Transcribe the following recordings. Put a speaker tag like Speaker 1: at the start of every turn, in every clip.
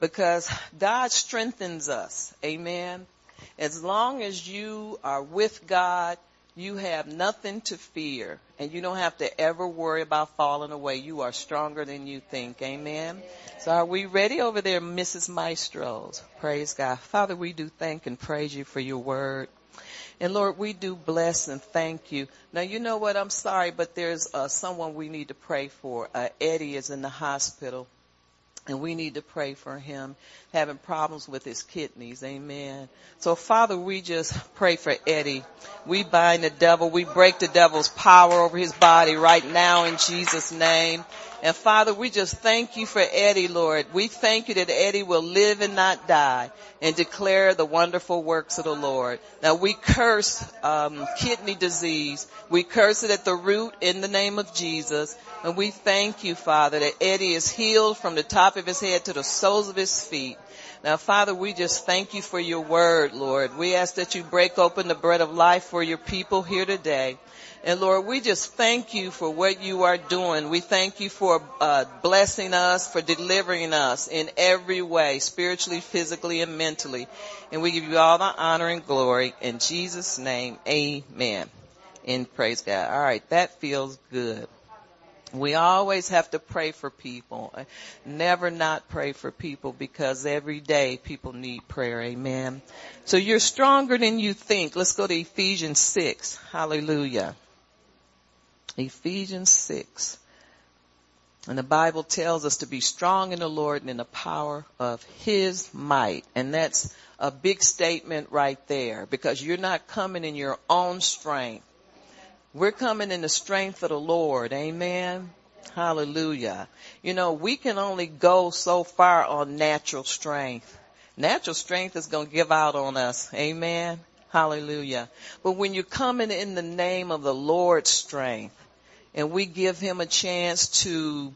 Speaker 1: because God strengthens us. Amen. As long as you are with God, you have nothing to fear and you don't have to ever worry about falling away. You are stronger than you think. Amen. So are we ready over there, Mrs. Maestros? Praise God. Father, we do thank and praise you for your word. And Lord, we do bless and thank you. Now you know what? I'm sorry, but there's uh, someone we need to pray for. Uh, Eddie is in the hospital and we need to pray for him having problems with his kidneys. Amen. So Father, we just pray for Eddie. We bind the devil. We break the devil's power over his body right now in Jesus name. And Father, we just thank you for Eddie, Lord. We thank you that Eddie will live and not die and declare the wonderful works of the Lord. Now we curse um, kidney disease. We curse it at the root in the name of Jesus. And we thank you, Father, that Eddie is healed from the top of his head to the soles of his feet. Now, Father, we just thank you for your word, Lord. We ask that you break open the bread of life for your people here today. And Lord, we just thank you for what you are doing. We thank you for uh, blessing us, for delivering us in every way, spiritually, physically, and mentally. And we give you all the honor and glory in Jesus' name. Amen. And praise God. All right, that feels good. We always have to pray for people. Never not pray for people because every day people need prayer. Amen. So you're stronger than you think. Let's go to Ephesians 6. Hallelujah. Ephesians 6. And the Bible tells us to be strong in the Lord and in the power of His might. And that's a big statement right there because you're not coming in your own strength. We're coming in the strength of the Lord. Amen. Hallelujah. You know, we can only go so far on natural strength. Natural strength is going to give out on us. Amen. Hallelujah. But when you're coming in the name of the Lord's strength and we give him a chance to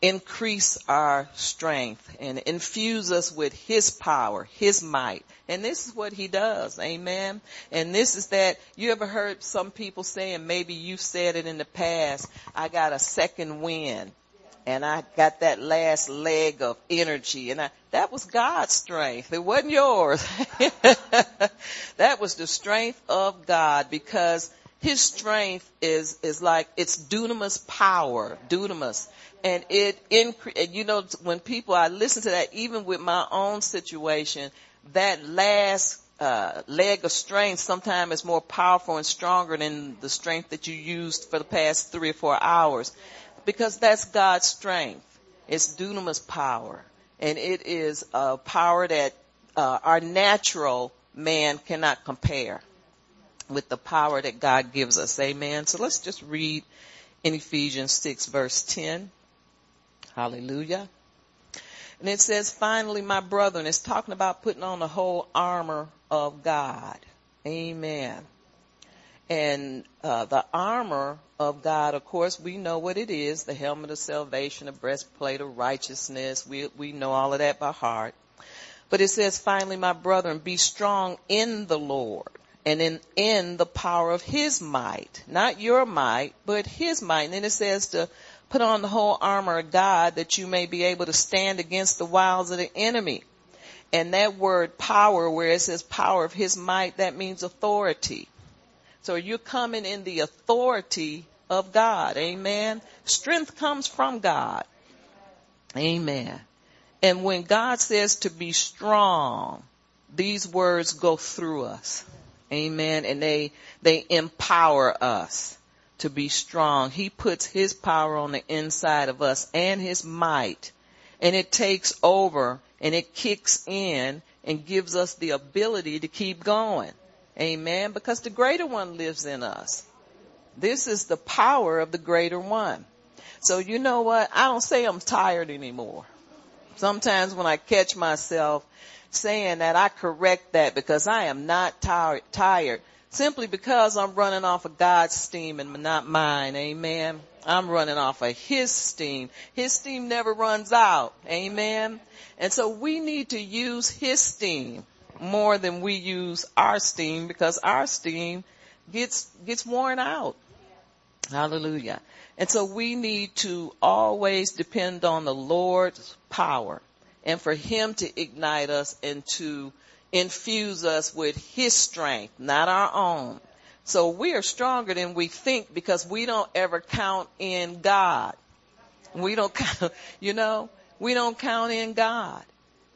Speaker 1: increase our strength and infuse us with his power, his might. And this is what he does. Amen. And this is that you ever heard some people saying, maybe you've said it in the past, I got a second wind and I got that last leg of energy and I, that was God's strength. It wasn't yours. that was the strength of God because his strength is, is like, it's dunamis power, dunamis and it increase. And you know, when people I listen to that, even with my own situation, that last uh, leg of strength sometimes is more powerful and stronger than the strength that you used for the past three or four hours, because that's God's strength. It's dunamis power, and it is a power that uh, our natural man cannot compare with the power that God gives us. Amen. So let's just read in Ephesians 6 verse 10. Hallelujah. And it says, finally, my brother, and it's talking about putting on the whole armor of God. Amen. And uh, the armor of God, of course, we know what it is: the helmet of salvation, the breastplate of righteousness. We we know all of that by heart. But it says, finally, my brethren, be strong in the Lord and in in the power of His might, not your might, but His might. And then it says to Put on the whole armor of God that you may be able to stand against the wiles of the enemy. And that word power, where it says power of his might, that means authority. So you're coming in the authority of God. Amen. Strength comes from God. Amen. And when God says to be strong, these words go through us. Amen. And they, they empower us to be strong. He puts his power on the inside of us and his might and it takes over and it kicks in and gives us the ability to keep going. Amen. Because the greater one lives in us. This is the power of the greater one. So you know what? I don't say I'm tired anymore. Sometimes when I catch myself saying that, I correct that because I am not tired, simply because I'm running off of God's steam and not mine. Amen. I'm running off of His steam. His steam never runs out. Amen. And so we need to use His steam more than we use our steam because our steam gets, gets worn out. Hallelujah. And so we need to always depend on the Lord's power and for him to ignite us and to infuse us with his strength, not our own. So we are stronger than we think because we don't ever count in God. We don't count, you know, we don't count in God.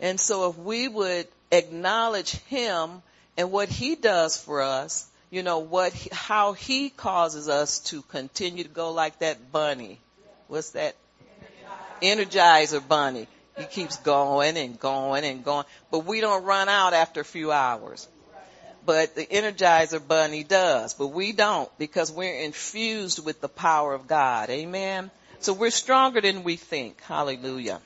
Speaker 1: And so if we would acknowledge him and what he does for us, you know, what, how he causes us to continue to go like that bunny. What's that? Energizer bunny. He keeps going and going and going, but we don't run out after a few hours. But the Energizer bunny does, but we don't because we're infused with the power of God. Amen. So we're stronger than we think. Hallelujah.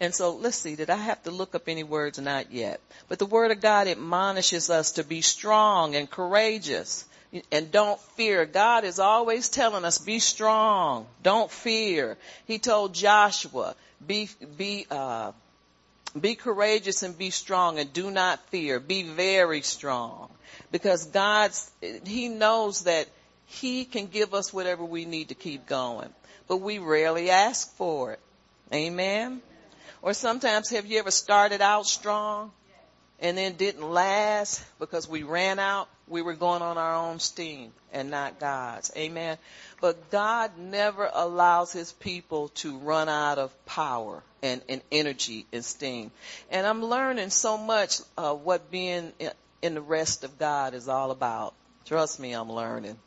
Speaker 1: And so let's see, did I have to look up any words? Not yet. But the word of God admonishes us to be strong and courageous and don't fear. God is always telling us, be strong. Don't fear. He told Joshua, be, be, uh, be courageous and be strong and do not fear. Be very strong because God's, He knows that He can give us whatever we need to keep going, but we rarely ask for it. Amen. Or sometimes have you ever started out strong and then didn't last because we ran out? We were going on our own steam and not God's. Amen. But God never allows his people to run out of power and, and energy and steam. And I'm learning so much of what being in the rest of God is all about. Trust me, I'm learning.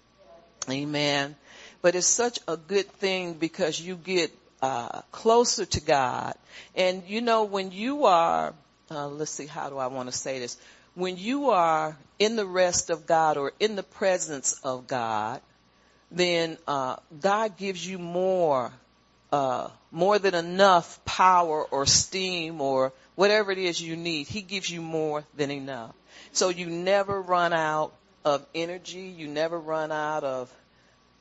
Speaker 1: Amen. But it's such a good thing because you get uh, closer to God. And you know, when you are, uh, let's see, how do I want to say this? When you are in the rest of God or in the presence of God, then uh, God gives you more, uh, more than enough power or steam or whatever it is you need. He gives you more than enough. So you never run out of energy. You never run out of.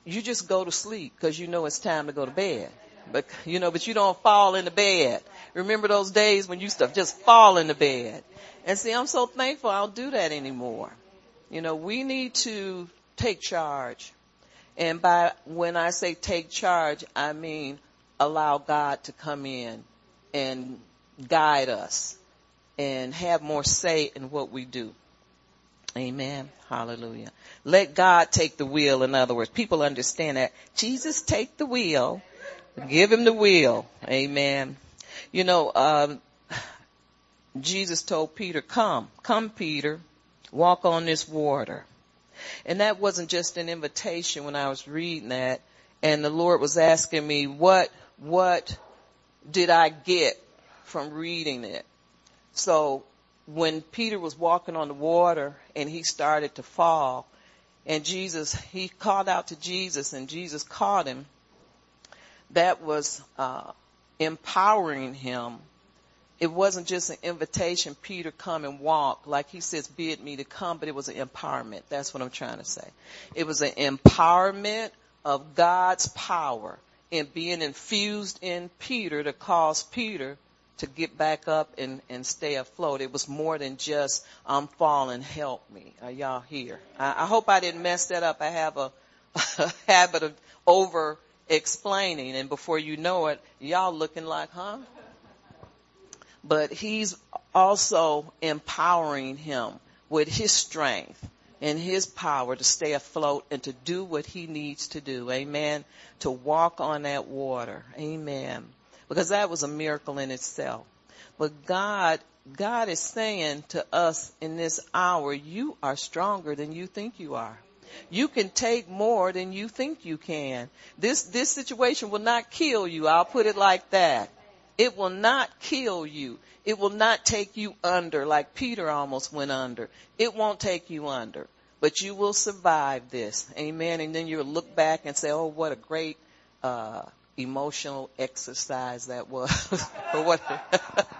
Speaker 1: You just go to sleep because you know it's time to go to bed. But, you know, but you don't fall into bed. Remember those days when you used to just fall into bed? And see, I'm so thankful I don't do that anymore. You know, we need to take charge. And by, when I say take charge, I mean allow God to come in and guide us and have more say in what we do. Amen. Hallelujah. Let God take the wheel. In other words, people understand that Jesus take the wheel Give him the wheel. Amen. You know, um, Jesus told Peter, come, come Peter, walk on this water. And that wasn't just an invitation when I was reading that. And the Lord was asking me, what, what did I get from reading it? So when Peter was walking on the water and he started to fall and Jesus, he called out to Jesus and Jesus caught him that was uh, empowering him. It wasn't just an invitation, Peter, come and walk. Like he says, bid me to come, but it was an empowerment. That's what I'm trying to say. It was an empowerment of God's power in being infused in Peter to cause Peter to get back up and, and stay afloat. It was more than just, I'm falling, help me. Are y'all here? I, I hope I didn't mess that up. I have a, a habit of over explaining and before you know it, y'all looking like, huh? But he's also empowering him with his strength and his power to stay afloat and to do what he needs to do. Amen. To walk on that water. Amen. Because that was a miracle in itself. But God, God is saying to us in this hour, you are stronger than you think you are. You can take more than you think you can. This, this situation will not kill you. I'll put it like that. It will not kill you. It will not take you under like Peter almost went under. It won't take you under, but you will survive this. Amen. And then you'll look back and say, oh, what a great, uh, emotional exercise that was. what?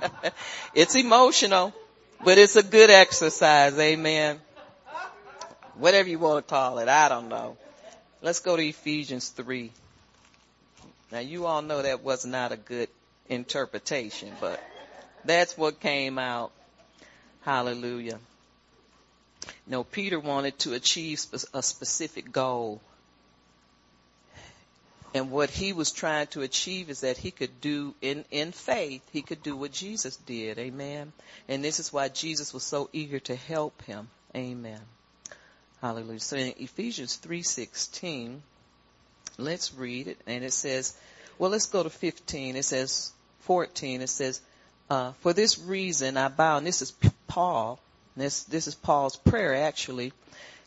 Speaker 1: it's emotional, but it's a good exercise. Amen whatever you want to call it. I don't know. Let's go to Ephesians 3. Now you all know that was not a good interpretation, but that's what came out. Hallelujah. No, Peter wanted to achieve a specific goal. And what he was trying to achieve is that he could do in, in faith, he could do what Jesus did. Amen. And this is why Jesus was so eager to help him. Amen. Hallelujah. So in Ephesians 3:16, let's read it and it says, well, let's go to 15. It says 14. It says, uh, for this reason I bow, and this is Paul. This, this is Paul's prayer actually.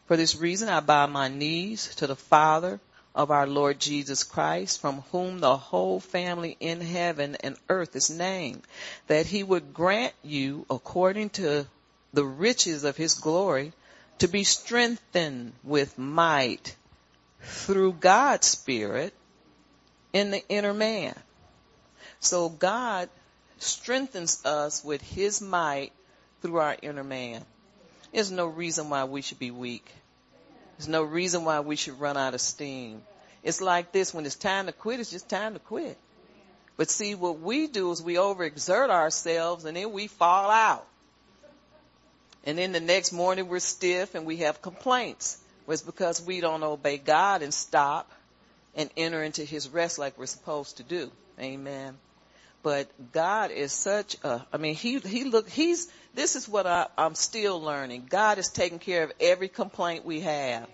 Speaker 1: For this reason I bow my knees to the Father of our Lord Jesus Christ, from whom the whole family in heaven and earth is named, that he would grant you, according to the riches of his glory, to be strengthened with might through God's Spirit in the inner man. So God strengthens us with his might through our inner man. There's no reason why we should be weak. There's no reason why we should run out of steam. It's like this, when it's time to quit, it's just time to quit. But see, what we do is we overexert ourselves and then we fall out. And then the next morning we're stiff and we have complaints. Well, it's because we don't obey God and stop and enter into his rest like we're supposed to do. Amen. But God is such a, I mean, he, he look, he's, this is what I, I'm still learning. God is taking care of every complaint we have.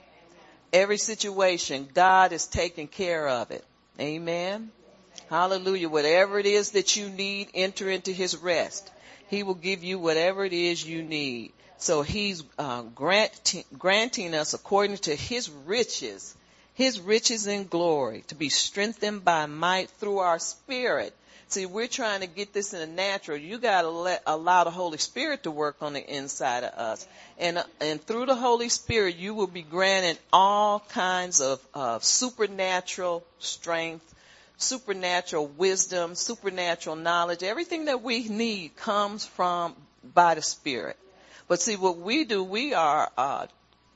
Speaker 1: Every situation, God is taking care of it. Amen. Hallelujah. Whatever it is that you need, enter into his rest. He will give you whatever it is you need. So he's uh, grant, granting us according to his riches, his riches in glory, to be strengthened by might through our spirit See, we're trying to get this in the natural. You gotta let, allow the Holy Spirit to work on the inside of us. And, and through the Holy Spirit, you will be granted all kinds of, of supernatural strength, supernatural wisdom, supernatural knowledge. Everything that we need comes from, by the Spirit. But see, what we do, we are, uh,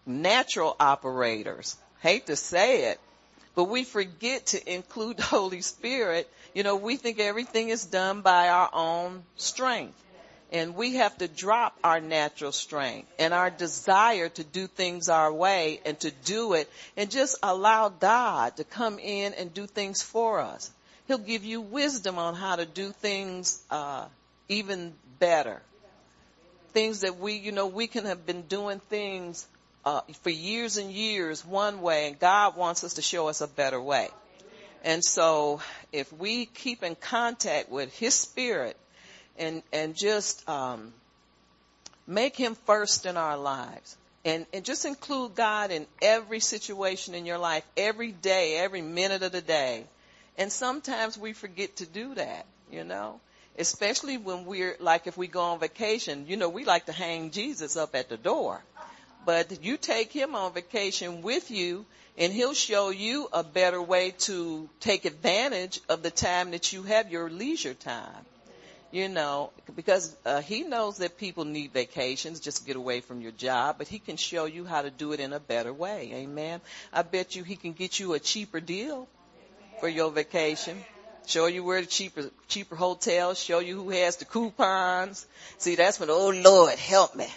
Speaker 1: natural operators. Hate to say it, but we forget to include the Holy Spirit you know, we think everything is done by our own strength. And we have to drop our natural strength and our desire to do things our way and to do it and just allow God to come in and do things for us. He'll give you wisdom on how to do things, uh, even better. Things that we, you know, we can have been doing things, uh, for years and years one way and God wants us to show us a better way. And so if we keep in contact with his spirit and, and just, um, make him first in our lives and, and just include God in every situation in your life, every day, every minute of the day. And sometimes we forget to do that, you know, especially when we're like, if we go on vacation, you know, we like to hang Jesus up at the door, but you take him on vacation with you and he'll show you a better way to take advantage of the time that you have your leisure time. You know, because uh, he knows that people need vacations just to get away from your job, but he can show you how to do it in a better way. Amen. I bet you he can get you a cheaper deal for your vacation. Show you where the cheaper, cheaper hotels, show you who has the coupons. See, that's when, oh Lord, help me.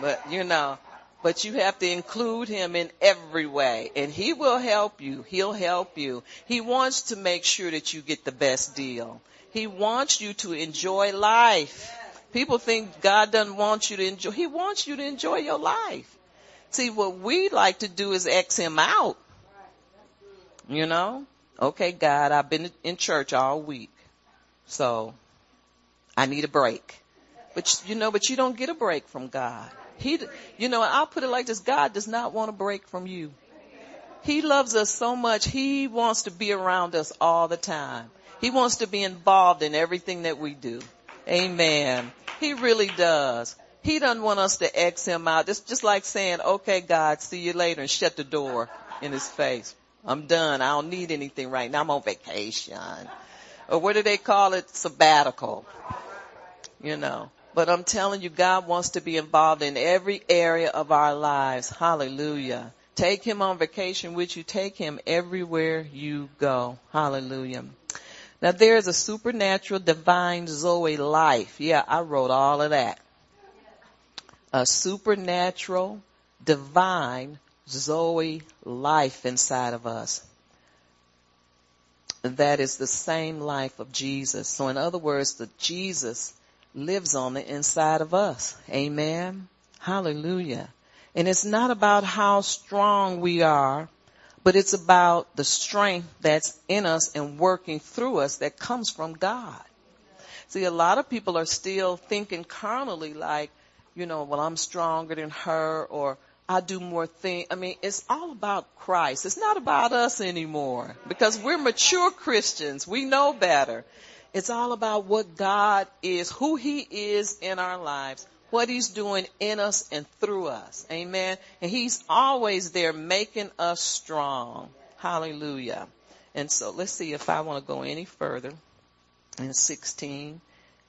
Speaker 1: But you know, but you have to include him in every way and he will help you. He'll help you. He wants to make sure that you get the best deal. He wants you to enjoy life. People think God doesn't want you to enjoy. He wants you to enjoy your life. See, what we like to do is X him out. You know? Okay, God, I've been in church all week. So I need a break. But you know, but you don't get a break from God. He, you know, I'll put it like this. God does not want to break from you. He loves us so much. He wants to be around us all the time. He wants to be involved in everything that we do. Amen. He really does. He doesn't want us to X him out. It's just like saying, okay, God, see you later and shut the door in his face. I'm done. I don't need anything right now. I'm on vacation. Or what do they call it? Sabbatical. You know. But I'm telling you, God wants to be involved in every area of our lives. Hallelujah. Take him on vacation with you. Take him everywhere you go. Hallelujah. Now there's a supernatural divine Zoe life. Yeah, I wrote all of that. A supernatural divine Zoe life inside of us. that is the same life of Jesus. So in other words, the Jesus lives on the inside of us. Amen. Hallelujah. And it's not about how strong we are, but it's about the strength that's in us and working through us that comes from God. See, a lot of people are still thinking carnally like, you know, well, I'm stronger than her or I do more things. I mean, it's all about Christ. It's not about us anymore because we're mature Christians. We know better. It's all about what God is, who He is in our lives, what He's doing in us and through us. Amen. And He's always there making us strong. Hallelujah. And so let's see if I want to go any further. In 16,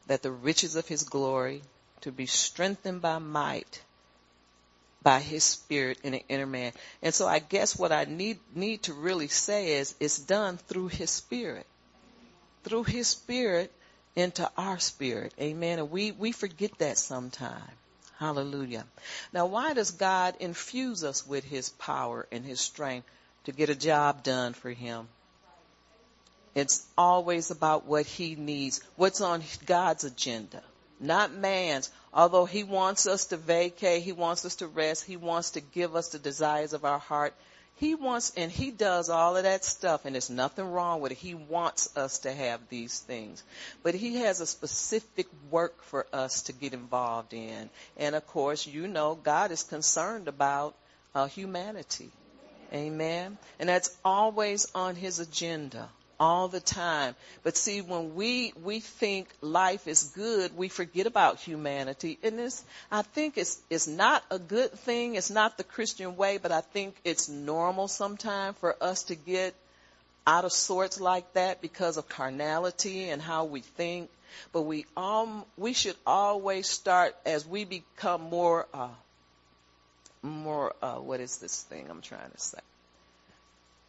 Speaker 1: that the riches of His glory to be strengthened by might by his spirit in the inner man. And so I guess what I need, need to really say is it's done through his spirit. Through his spirit into our spirit. Amen. And we, we forget that sometime. Hallelujah. Now why does God infuse us with his power and his strength to get a job done for him? It's always about what he needs, what's on God's agenda, not man's. Although he wants us to vacate, he wants us to rest, he wants to give us the desires of our heart. He wants, and he does all of that stuff, and there's nothing wrong with it. He wants us to have these things. But he has a specific work for us to get involved in. And of course, you know, God is concerned about uh, humanity. Amen. And that's always on his agenda all the time. But see, when we, we think life is good, we forget about humanity. And this, I think it's, it's not a good thing. It's not the Christian way, but I think it's normal sometimes for us to get out of sorts like that because of carnality and how we think. But we um we should always start as we become more uh more uh what is this thing I'm trying to say?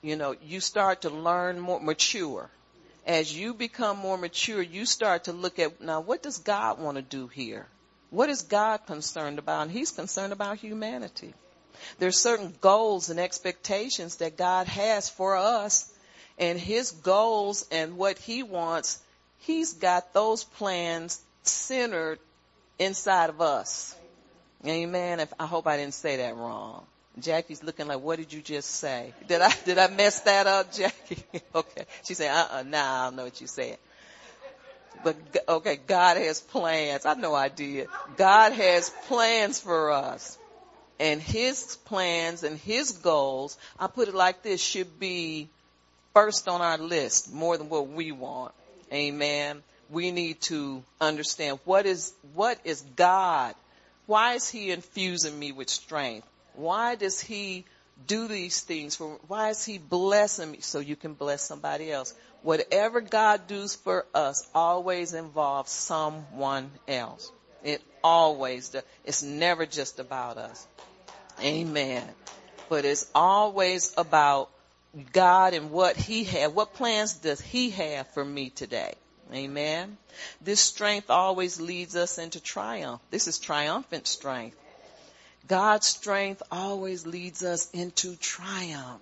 Speaker 1: You know, you start to learn more, mature. As you become more mature, you start to look at, now what does God want to do here? What is God concerned about? And He's concerned about humanity. There's certain goals and expectations that God has for us and His goals and what He wants, He's got those plans centered inside of us. Amen. If, I hope I didn't say that wrong. Jackie's looking like, what did you just say? Did I, did I mess that up, Jackie? okay. She said, uh-uh, nah, I don't know what you said. But, okay, God has plans. I have no idea. God has plans for us. And His plans and His goals, I put it like this, should be first on our list, more than what we want. Amen. We need to understand what is, what is God? Why is He infusing me with strength? Why does he do these things for, why is he blessing me so you can bless somebody else? Whatever God does for us always involves someone else. It always does. It's never just about us. Amen. But it's always about God and what he had. What plans does he have for me today? Amen. This strength always leads us into triumph. This is triumphant strength. God's strength always leads us into triumph.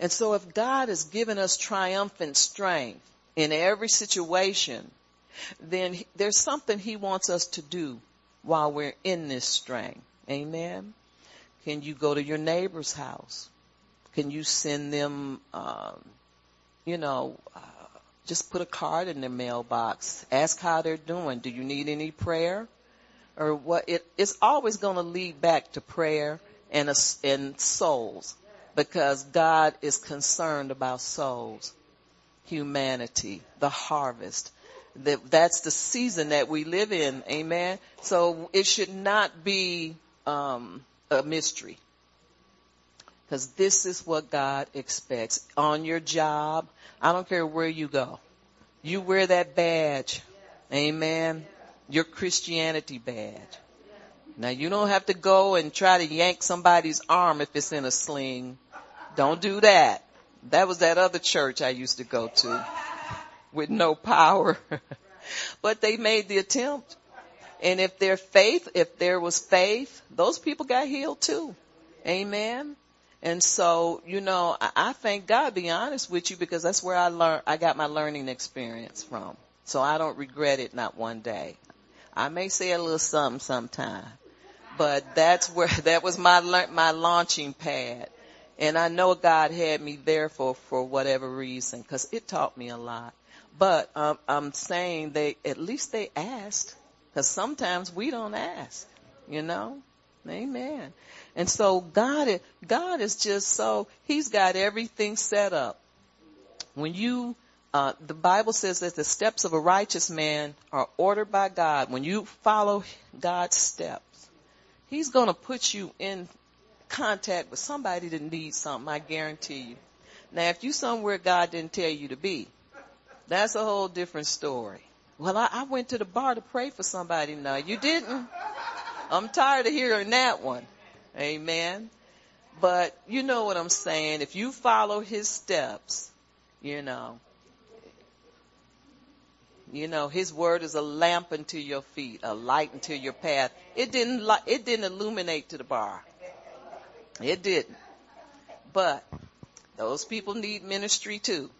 Speaker 1: And so if God has given us triumphant strength in every situation, then there's something he wants us to do while we're in this strength. Amen. Can you go to your neighbor's house? Can you send them, um, you know, uh, just put a card in their mailbox. Ask how they're doing. Do you need any prayer? Or what it, it's always going to lead back to prayer and, a, and souls because God is concerned about souls, humanity, the harvest. That, that's the season that we live in. Amen. So it should not be, um, a mystery. Cause this is what God expects on your job. I don't care where you go. You wear that badge. Amen your Christianity badge. Now you don't have to go and try to yank somebody's arm if it's in a sling. Don't do that. That was that other church I used to go to with no power. but they made the attempt. And if their faith, if there was faith, those people got healed too. Amen. And so, you know, I, I thank God, be honest with you, because that's where I learned, I got my learning experience from. So I don't regret it not one day. I may say a little something sometime, but that's where, that was my, my launching pad. And I know God had me there for, for whatever reason, cause it taught me a lot. But um, I'm saying they, at least they asked, cause sometimes we don't ask, you know? Amen. And so God, it God is just so, He's got everything set up. When you, uh, the Bible says that the steps of a righteous man are ordered by God. When you follow God's steps, He's gonna put you in contact with somebody that needs something, I guarantee you. Now if you somewhere God didn't tell you to be, that's a whole different story. Well, I, I went to the bar to pray for somebody. No, you didn't. I'm tired of hearing that one. Amen. But you know what I'm saying. If you follow his steps, you know, you know, his word is a lamp unto your feet, a light unto your path. It didn't, it didn't illuminate to the bar. It didn't. But those people need ministry too.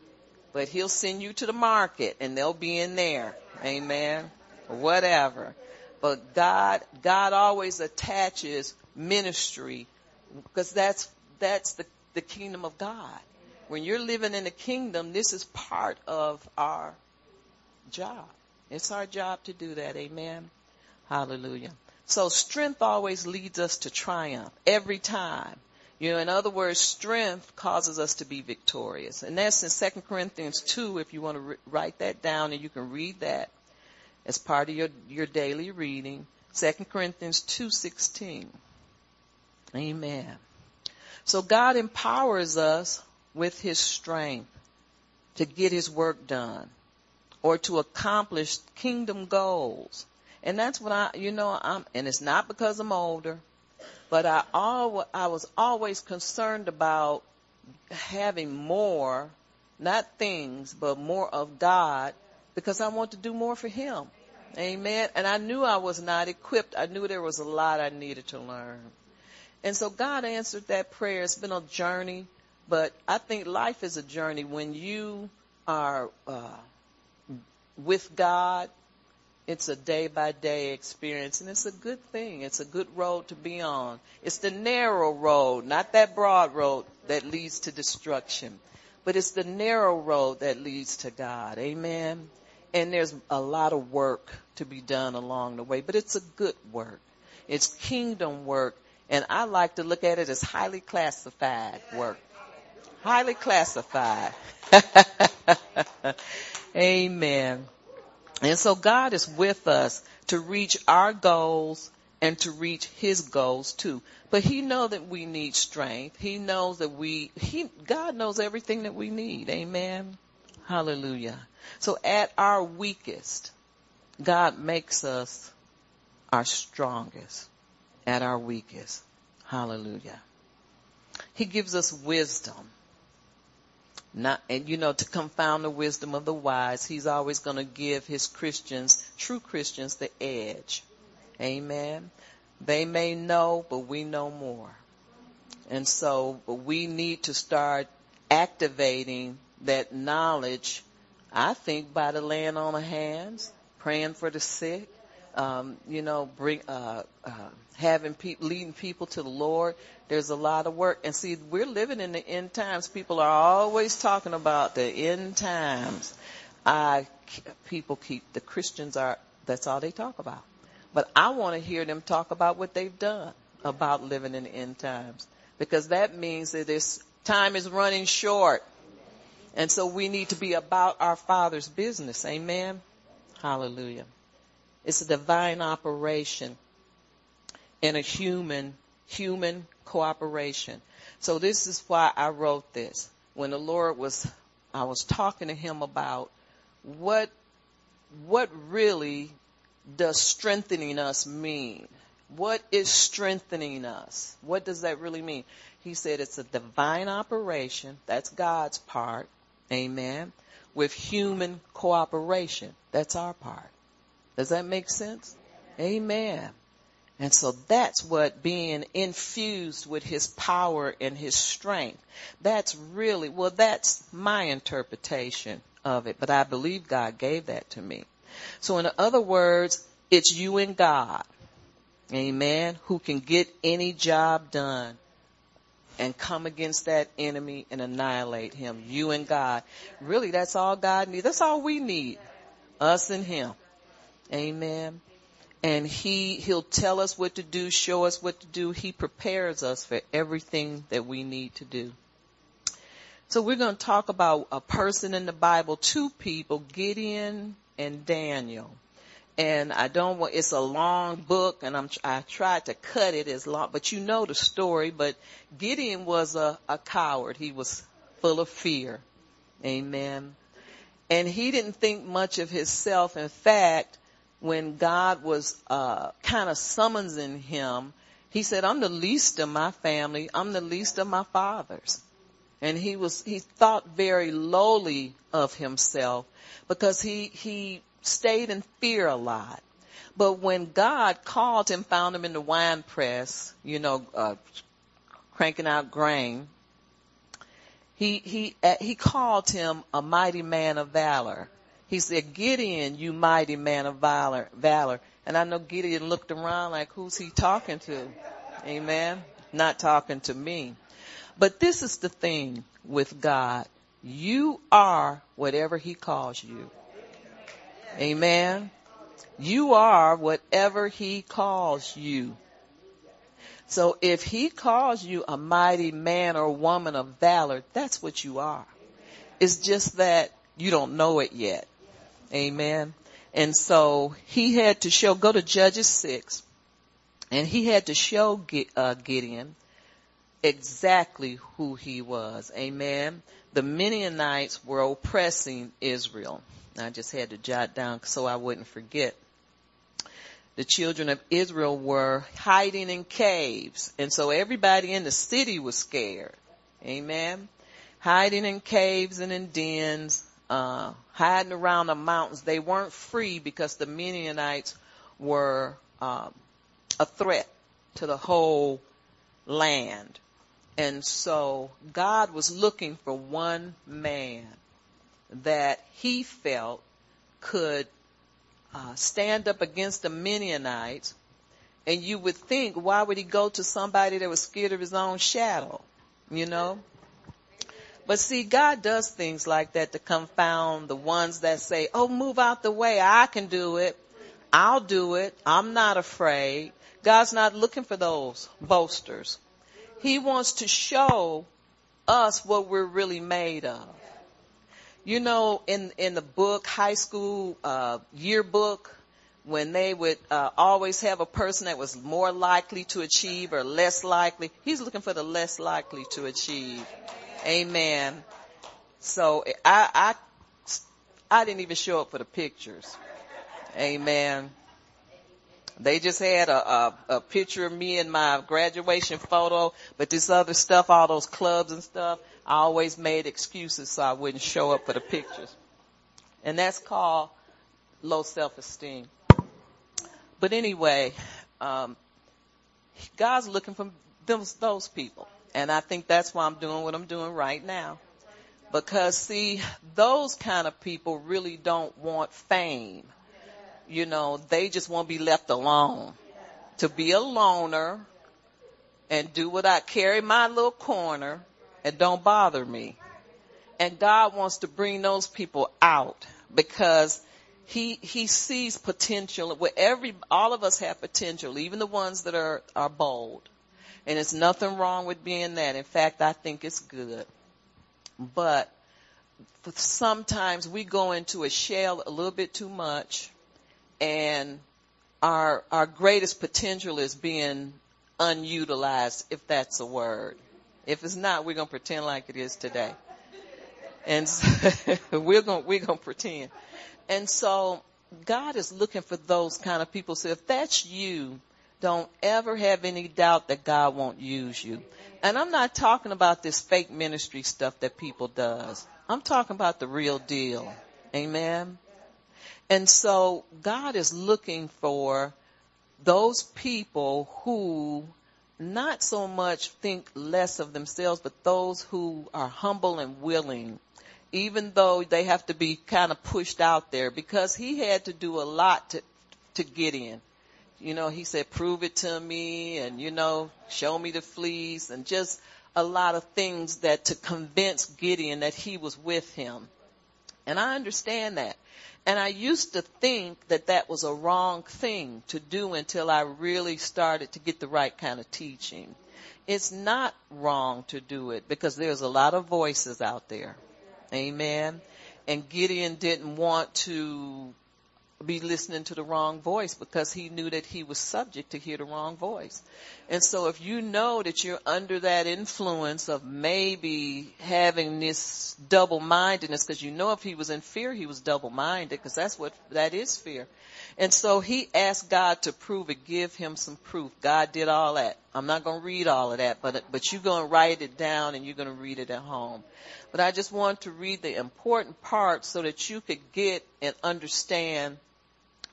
Speaker 1: But he'll send you to the market and they'll be in there. Amen. Whatever. But God, God always attaches ministry because that's, that's the, the kingdom of God. When you're living in the kingdom, this is part of our job. It's our job to do that. Amen. Hallelujah. So strength always leads us to triumph every time. You know, in other words, strength causes us to be victorious. And that's in 2 Corinthians 2 if you want to re- write that down and you can read that as part of your, your daily reading. 2 Corinthians 2.16. Amen. So God empowers us with His strength to get His work done or to accomplish kingdom goals. And that's what I, you know, I'm, and it's not because I'm older, but I al- I was always concerned about having more, not things, but more of God because I want to do more for him. Amen. And I knew I was not equipped. I knew there was a lot I needed to learn. And so God answered that prayer. It's been a journey, but I think life is a journey when you are uh, with God. It's a day by day experience and it's a good thing. It's a good road to be on. It's the narrow road, not that broad road that leads to destruction, but it's the narrow road that leads to God. Amen and there's a lot of work to be done along the way, but it's a good work. It's kingdom work, and I like to look at it as highly classified work. Highly classified. Amen. And so God is with us to reach our goals and to reach his goals too. But he knows that we need strength. He knows that we, he, God knows everything that we need. Amen. Hallelujah. So at our weakest, God makes us our strongest at our weakest. Hallelujah. He gives us wisdom. Not, and you know, to confound the wisdom of the wise, he's always going to give his Christians, true Christians, the edge. Amen. They may know, but we know more. And so, we need to start activating that knowledge I think by the laying on of hands, praying for the sick, um, you know, bring, uh, uh, having people, leading people to the Lord. There's a lot of work. And see, we're living in the end times. People are always talking about the end times. I, people keep, the Christians are, that's all they talk about. But I want to hear them talk about what they've done about living in the end times. Because that means that this time is running short. And so we need to be about our Father's business. Amen. Hallelujah. It's a divine operation and a human, human cooperation. So this is why I wrote this. When the Lord was, I was talking to him about what, what really does strengthening us mean? What is strengthening us? What does that really mean? He said it's a divine operation. That's God's part. Amen. With human cooperation. That's our part. Does that make sense? Amen. And so that's what being infused with his power and his strength. That's really, well, that's my interpretation of it, but I believe God gave that to me. So in other words, it's you and God. Amen. Who can get any job done and come against that enemy and annihilate him. You and God. Really, that's all God needs. That's all we need. Us and him. Amen. And he, he'll tell us what to do, show us what to do. He prepares us for everything that we need to do. So we're going to talk about a person in the Bible, two people, Gideon and Daniel. And I don't want, it's a long book and I'm, I tried to cut it as long, but you know the story, but Gideon was a, a coward. He was full of fear. Amen. And he didn't think much of himself. In fact, when God was, uh, kind of summoning him, he said, I'm the least of my family. I'm the least of my fathers. And he was, he thought very lowly of himself because he, he stayed in fear a lot. But when God called him, found him in the wine press, you know, uh, cranking out grain, he, he, uh, he called him a mighty man of valor. He said, Gideon, you mighty man of valor, valor. And I know Gideon looked around like, who's he talking to? Amen. Not talking to me. But this is the thing with God. You are whatever he calls you. Amen. You are whatever he calls you. So if he calls you a mighty man or woman of valor, that's what you are. It's just that you don't know it yet. Amen. And so he had to show, go to Judges 6, and he had to show uh, Gideon exactly who he was. Amen. The Midianites were oppressing Israel. I just had to jot down so I wouldn't forget. The children of Israel were hiding in caves. And so everybody in the city was scared. Amen. Hiding in caves and in dens, uh, hiding around the mountains. They weren't free because the Midianites were um, a threat to the whole land. And so God was looking for one man that he felt could uh, stand up against the Midianites. And you would think, why would he go to somebody that was scared of his own shadow? You know? But see, God does things like that to confound the ones that say, oh, move out the way. I can do it. I'll do it. I'm not afraid. God's not looking for those boasters. He wants to show us what we're really made of. You know, in in the book, high school uh, yearbook, when they would uh, always have a person that was more likely to achieve or less likely, he's looking for the less likely to achieve. Amen. So I I I didn't even show up for the pictures. Amen. They just had a, a, a picture of me in my graduation photo, but this other stuff, all those clubs and stuff, I always made excuses so I wouldn't show up for the pictures. And that's called low self-esteem. But anyway, um, God's looking for those, those people. And I think that's why I'm doing what I'm doing right now. Because see, those kind of people really don't want fame. You know, they just want to be left alone. To be a loner and do what I carry my little corner and don't bother me. And God wants to bring those people out because he, he sees potential where every, all of us have potential, even the ones that are, are bold. And it's nothing wrong with being that. In fact, I think it's good. But sometimes we go into a shell a little bit too much and our, our greatest potential is being unutilized, if that's a word. If it's not, we're going to pretend like it is today. And so, we're going, we're going to pretend. And so God is looking for those kind of people. So if that's you, don't ever have any doubt that God won't use you. And I'm not talking about this fake ministry stuff that people does. I'm talking about the real deal. Amen. And so God is looking for those people who not so much think less of themselves, but those who are humble and willing, even though they have to be kind of pushed out there because he had to do a lot to, to get in. You know, he said, prove it to me and, you know, show me the fleece and just a lot of things that to convince Gideon that he was with him. And I understand that. And I used to think that that was a wrong thing to do until I really started to get the right kind of teaching. It's not wrong to do it because there's a lot of voices out there. Amen. And Gideon didn't want to be listening to the wrong voice because he knew that he was subject to hear the wrong voice. And so if you know that you're under that influence of maybe having this double-mindedness, because you know if he was in fear, he was double-minded, because that's what, that is fear. And so he asked God to prove it, give him some proof. God did all that. I'm not going to read all of that, but, but you're going to write it down and you're going to read it at home. But I just want to read the important parts so that you could get and understand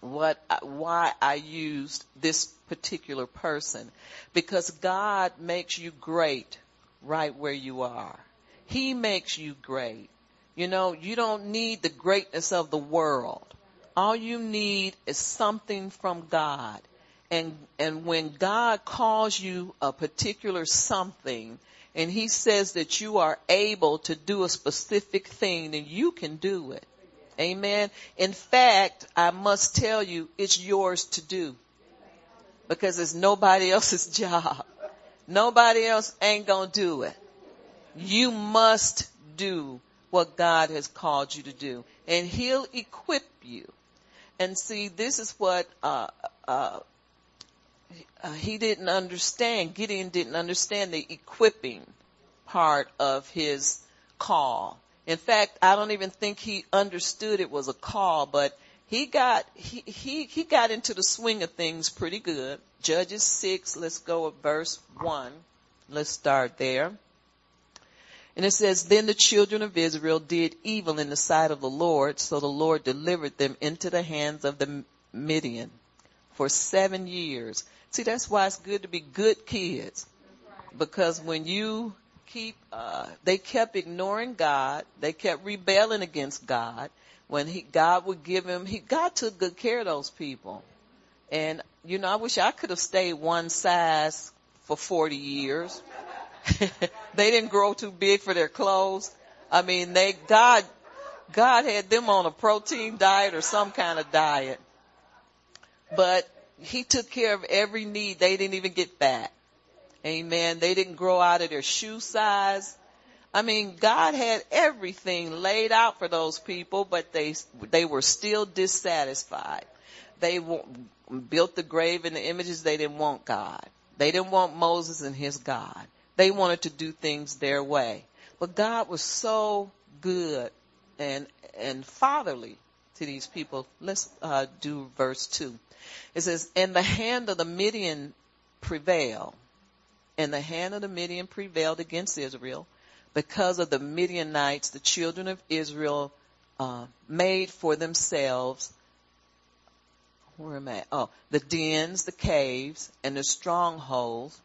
Speaker 1: what, uh, why I used this particular person. Because God makes you great right where you are. He makes you great. You know, you don't need the greatness of the world. All you need is something from God. And, and when God calls you a particular something, and he says that you are able to do a specific thing, then you can do it. Amen. In fact, I must tell you, it's yours to do because it's nobody else's job. Nobody else ain't gonna do it. You must do what God has called you to do and he'll equip you. And see, this is what, uh, uh, uh, he didn't understand. Gideon didn't understand the equipping part of his call. In fact, I don't even think he understood it was a call, but he got, he, he, he got into the swing of things pretty good. Judges 6, let's go at verse 1. Let's start there. And it says, then the children of Israel did evil in the sight of the Lord, so the Lord delivered them into the hands of the Midian for seven years. See, that's why it's good to be good kids. Because when you keep, uh, they kept ignoring God. They kept rebelling against God. When he, God would give him, he, God took good care of those people. And, you know, I wish I could have stayed one size for 40 years. they didn't grow too big for their clothes. I mean, they, God, God had them on a protein diet or some kind of diet. But he took care of every need. They didn't even get fat. Amen. They didn't grow out of their shoe size. I mean, God had everything laid out for those people, but they, they were still dissatisfied. They built the grave and the images. They didn't want God. They didn't want Moses and his God. They wanted to do things their way. But God was so good and, and fatherly to these people. Let's uh, do verse two. It says, and the hand of the Midian prevail and the hand of the Midian prevailed against Israel because of the Midianites, the children of Israel uh, made for themselves. Where am I? Oh, the dens, the caves, and the strongholds,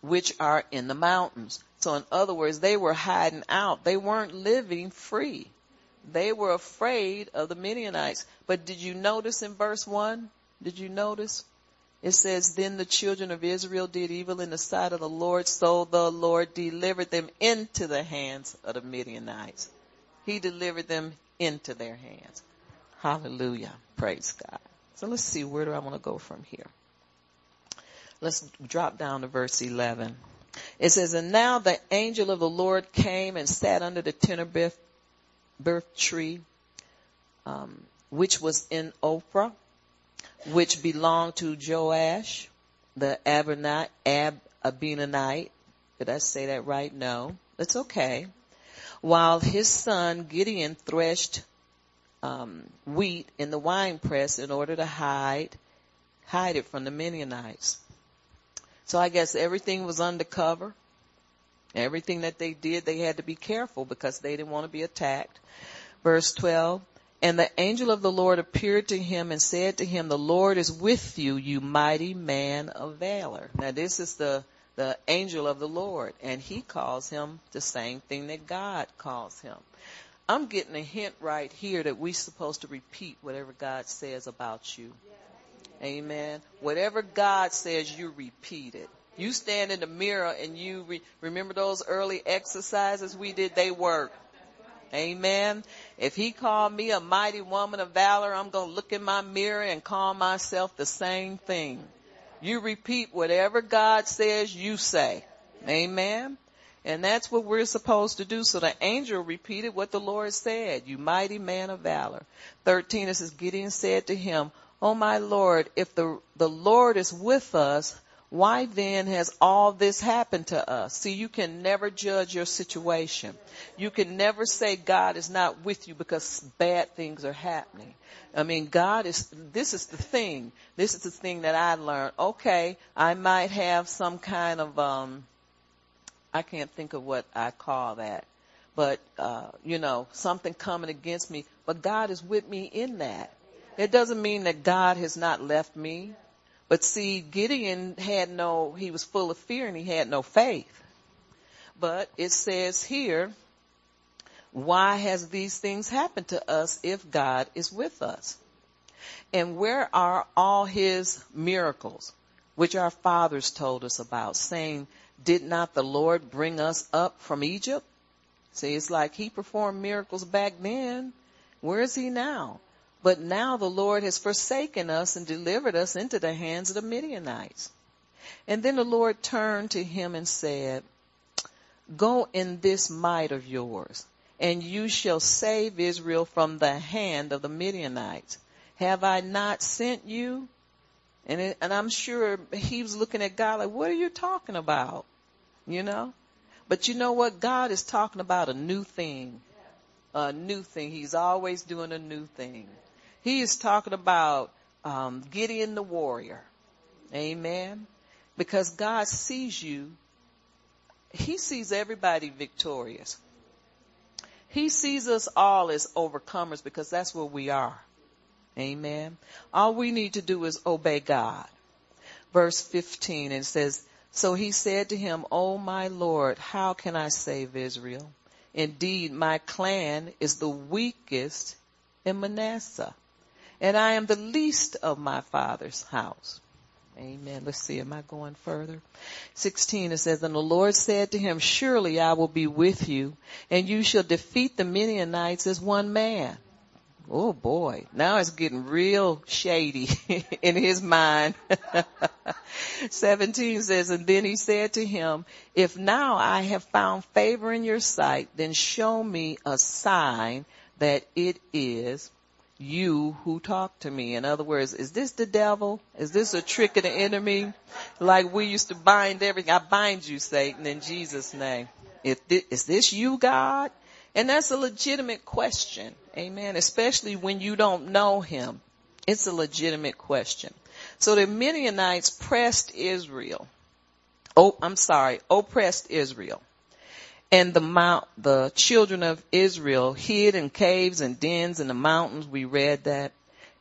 Speaker 1: which are in the mountains. So in other words, they were hiding out. They weren't living free. They were afraid of the Midianites. But did you notice in verse one? Did you notice? It says, then the children of Israel did evil in the sight of the Lord, so the Lord delivered them into the hands of the Midianites. He delivered them into their hands. Hallelujah. Praise God. So let's see, where do I want to go from here? Let's drop down to verse 11. It says, and now the angel of the Lord came and sat under the terebinth tree, um, which was in Ophrah which belonged to Joash, the Abinite, Ab. Did I say that right? No. It's okay. While his son Gideon threshed um, wheat in the winepress in order to hide hide it from the Midianites. So I guess everything was undercover. Everything that they did, they had to be careful because they didn't want to be attacked. Verse 12, And the angel of the Lord appeared to him and said to him, the Lord is with you, you mighty man of valor. Now this is the, the angel of the Lord and he calls him the same thing that God calls him. I'm getting a hint right here that we're supposed to repeat whatever God says about you. Amen. Whatever God says, you repeat it. You stand in the mirror and you re- remember those early exercises we did, they work. Amen. If he called me a mighty woman of valor, I'm going to look in my mirror and call myself the same thing. You repeat whatever God says you say. Amen. And that's what we're supposed to do. So the angel repeated what the Lord said, you mighty man of valor. 13, it says, Gideon said to him, Oh my Lord, if the, the Lord is with us, why then has all this happened to us? See, you can never judge your situation. You can never say God is not with you because bad things are happening. I mean, God is, this is the thing. This is the thing that I learned. Okay, I might have some kind of, um, I can't think of what I call that. But, uh, you know, something coming against me. But God is with me in that. It doesn't mean that God has not left me. But see, Gideon had no, he was full of fear and he had no faith. But it says here, why has these things happened to us if God is with us? And where are all his miracles, which our fathers told us about, saying, did not the Lord bring us up from Egypt? See, it's like he performed miracles back then. Where is he now? But now the Lord has forsaken us and delivered us into the hands of the Midianites. And then the Lord turned to him and said, Go in this might of yours, and you shall save Israel from the hand of the Midianites. Have I not sent you? And, it, and I'm sure he was looking at God like, what are you talking about? You know? But you know what? God is talking about a new thing. A new thing. He's always doing a new thing. He is talking about um, Gideon the warrior. Amen. Because God sees you. He sees everybody victorious. He sees us all as overcomers because that's what we are. Amen. All we need to do is obey God. Verse 15, it says, So he said to him, O my Lord, how can I save Israel? Indeed, my clan is the weakest in Manasseh and I am the least of my father's house. Amen. Let's see. Am I going further? 16, it says, And the Lord said to him, Surely I will be with you, and you shall defeat the Midianites as one man. Oh boy. Now it's getting real shady in his mind. 17 says, And then he said to him, If now I have found favor in your sight, then show me a sign that it is you who talk to me. In other words, is this the devil? Is this a trick of the enemy? Like we used to bind everything. I bind you, Satan, in Jesus' name. Is this you, God? And that's a legitimate question. Amen. Especially when you don't know him. It's a legitimate question. So the Midianites pressed Israel. Oh, I'm sorry, oppressed Israel. And the mount, the children of Israel hid in caves and dens in the mountains. We read that.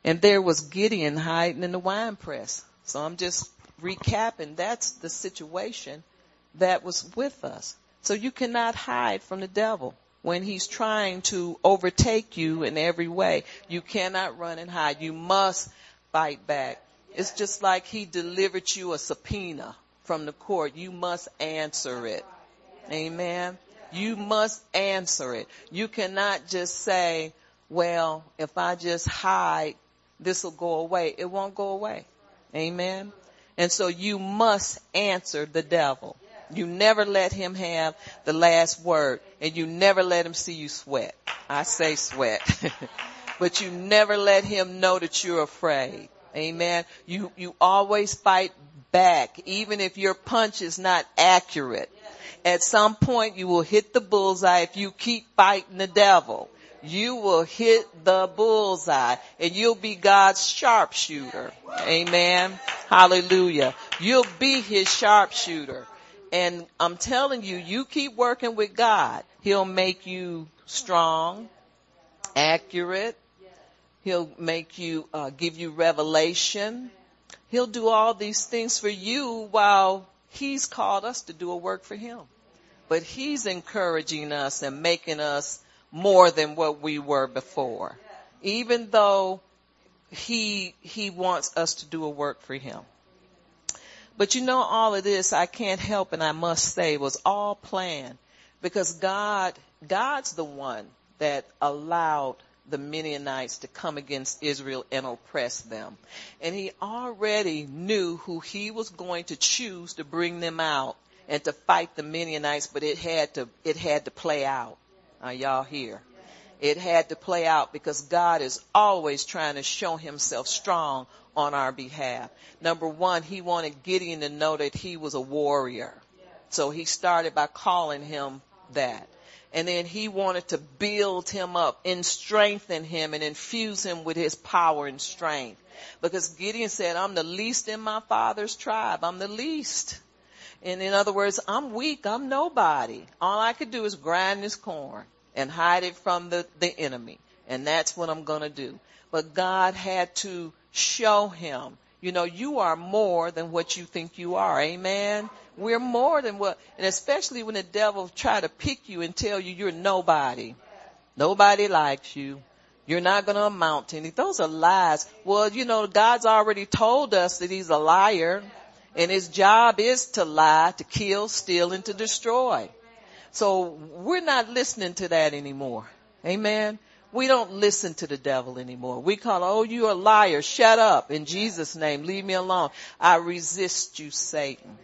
Speaker 1: And there was Gideon hiding in the wine press. So I'm just recapping. That's the situation that was with us. So you cannot hide from the devil when he's trying to overtake you in every way. You cannot run and hide. You must fight back. It's just like he delivered you a subpoena from the court. You must answer it. Amen. You must answer it. You cannot just say, well, if I just hide, this will go away. It won't go away. Amen. And so you must answer the devil. You never let him have the last word and you never let him see you sweat. I say sweat, but you never let him know that you're afraid. Amen. You, you always fight back, even if your punch is not accurate. At some point you will hit the bullseye if you keep fighting the devil. You will hit the bullseye and you'll be God's sharpshooter. Amen. Hallelujah. You'll be his sharpshooter. And I'm telling you, you keep working with God. He'll make you strong, accurate, He'll make you, uh, give you revelation. He'll do all these things for you while he's called us to do a work for him. But he's encouraging us and making us more than what we were before. Even though he, he wants us to do a work for him. But you know, all of this, I can't help and I must say was all planned because God, God's the one that allowed the Midianites to come against Israel and oppress them. And he already knew who he was going to choose to bring them out and to fight the Midianites, but it had to, it had to play out. Are y'all here? It had to play out because God is always trying to show himself strong on our behalf. Number one, he wanted Gideon to know that he was a warrior. So he started by calling him that. And then he wanted to build him up and strengthen him and infuse him with his power and strength. Because Gideon said, I'm the least in my father's tribe. I'm the least. And in other words, I'm weak. I'm nobody. All I could do is grind this corn and hide it from the, the enemy. And that's what I'm going to do. But God had to show him, you know, you are more than what you think you are. Amen. We're more than what, and especially when the devil try to pick you and tell you you're nobody. Nobody likes you. You're not going to amount to anything. Those are lies. Well, you know, God's already told us that he's a liar and his job is to lie, to kill, steal, and to destroy. So we're not listening to that anymore. Amen. We don't listen to the devil anymore. We call, oh, you a liar. Shut up. In Jesus name, leave me alone. I resist you, Satan.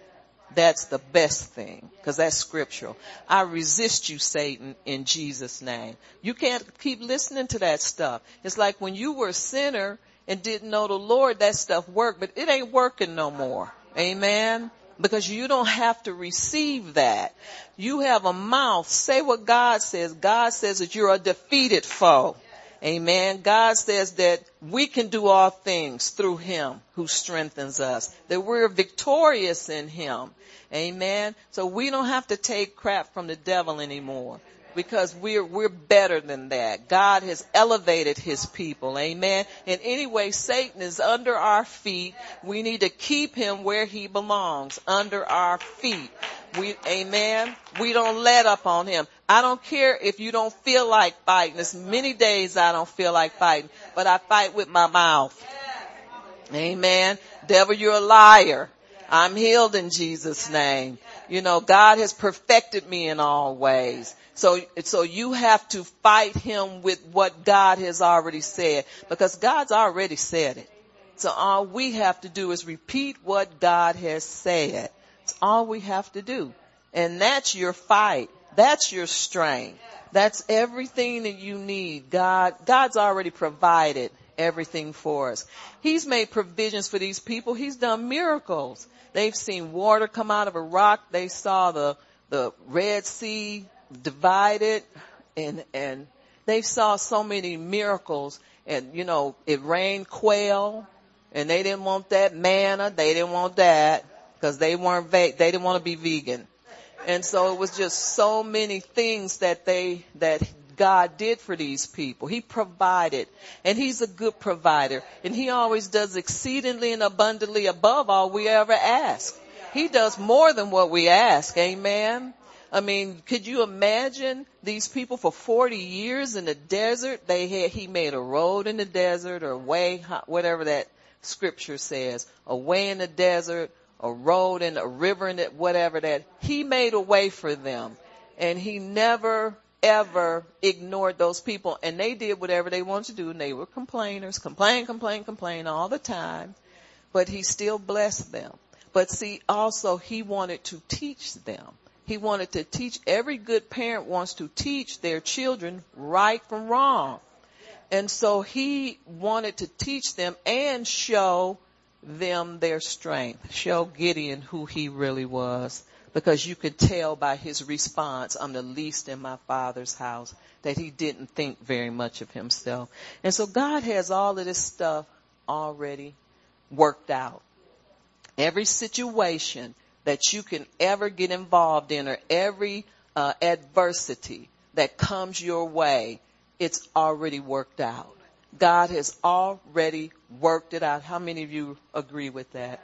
Speaker 1: That's the best thing because that's scriptural. I resist you, Satan, in Jesus name. You can't keep listening to that stuff. It's like when you were a sinner and didn't know the Lord, that stuff worked, but it ain't working no more. Amen because you don't have to receive that. You have a mouth. Say what God says. God says that you're a defeated foe. Amen. God says that we can do all things through him who strengthens us, that we're victorious in him. Amen. So we don't have to take crap from the devil anymore because we're, we're better than that. God has elevated his people. Amen. And anyway, Satan is under our feet. We need to keep him where he belongs, under our feet. We, amen. We don't let up on him. I don't care if you don't feel like fighting. There's many days I don't feel like fighting, but I fight with my mouth. Amen. Devil, you're a liar. I'm healed in Jesus name. You know, God has perfected me in all ways. So, so you have to fight him with what God has already said because God's already said it. So all we have to do is repeat what God has said. It's all we have to do. And that's your fight. That's your strength. That's everything that you need. God, God's already provided everything for us. He's made provisions for these people. He's done miracles. They've seen water come out of a rock. They saw the, the Red Sea divided and, and they saw so many miracles and you know, it rained quail and they didn't want that manna. They didn't want that because they weren't, they didn't want to be vegan. And so it was just so many things that they, that God did for these people. He provided and he's a good provider and he always does exceedingly and abundantly above all we ever ask. He does more than what we ask. Amen. I mean, could you imagine these people for 40 years in the desert? They had, he made a road in the desert or way, whatever that scripture says, a way in the desert, a road and a river and whatever that. He made a way for them and he never ever ignored those people and they did whatever they wanted to do and they were complainers, complain, complain, complain all the time, but he still blessed them. But see, also he wanted to teach them. He wanted to teach, every good parent wants to teach their children right from wrong. And so he wanted to teach them and show them their strength, show Gideon who he really was. Because you could tell by his response, I'm the least in my father's house, that he didn't think very much of himself. And so God has all of this stuff already worked out. Every situation that you can ever get involved in or every uh, adversity that comes your way, it's already worked out. God has already worked it out. How many of you agree with that?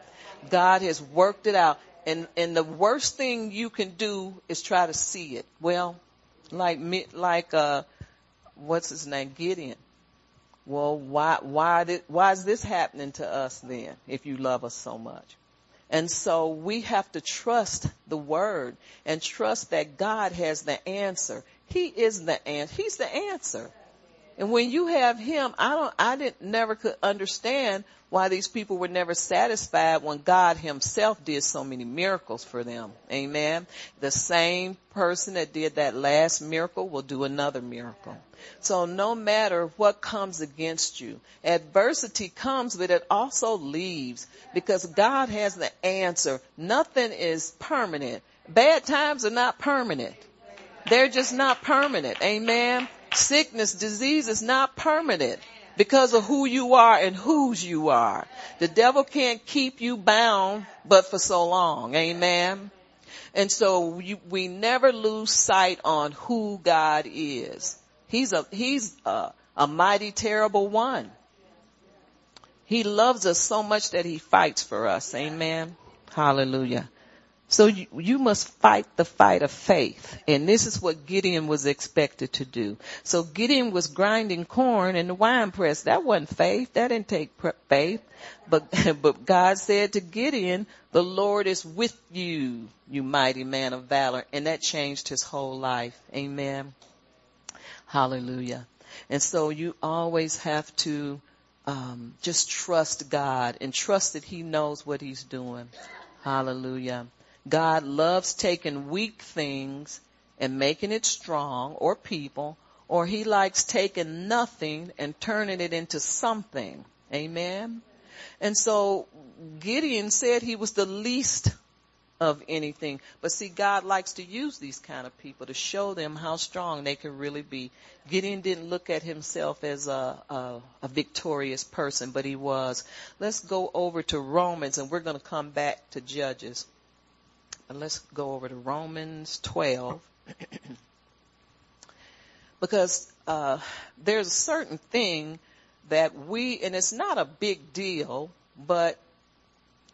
Speaker 1: God has worked it out. And, and the worst thing you can do is try to see it. Well, like, like, uh, what's his name? Gideon. Well, why, why did, why is this happening to us then if you love us so much? And so we have to trust the word and trust that God has the answer. He is the answer. He's the answer. And when you have him, I don't, I didn't, never could understand why these people were never satisfied when God himself did so many miracles for them. Amen. The same person that did that last miracle will do another miracle. So no matter what comes against you, adversity comes, but it also leaves because God has the answer. Nothing is permanent. Bad times are not permanent. They're just not permanent. Amen. Sickness, disease is not permanent because of who you are and whose you are. The devil can't keep you bound but for so long. Amen. And so you, we never lose sight on who God is. He's a, he's a, a mighty terrible one. He loves us so much that he fights for us. Amen. Hallelujah. So you, you, must fight the fight of faith. And this is what Gideon was expected to do. So Gideon was grinding corn in the wine press. That wasn't faith. That didn't take faith. But, but God said to Gideon, the Lord is with you, you mighty man of valor. And that changed his whole life. Amen. Hallelujah. And so you always have to um, just trust God and trust that he knows what he's doing. Hallelujah. God loves taking weak things and making it strong or people, or he likes taking nothing and turning it into something. Amen. And so Gideon said he was the least of anything. But see, God likes to use these kind of people to show them how strong they can really be. Gideon didn't look at himself as a, a, a victorious person, but he was. Let's go over to Romans and we're going to come back to Judges let's go over to Romans 12. because uh, there's a certain thing that we, and it's not a big deal, but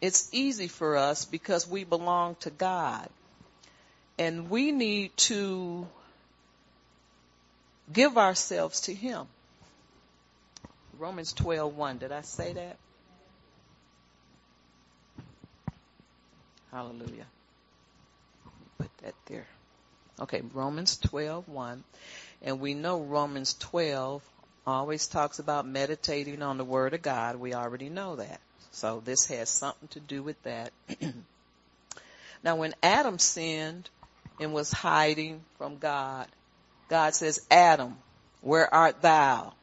Speaker 1: it's easy for us because we belong to God. And we need to give ourselves to Him. Romans 12:1. Did I say that? Hallelujah that there. Okay, Romans 12, 1. And we know Romans 12 always talks about meditating on the Word of God. We already know that. So this has something to do with that. now when Adam sinned and was hiding from God, God says, Adam, where art thou?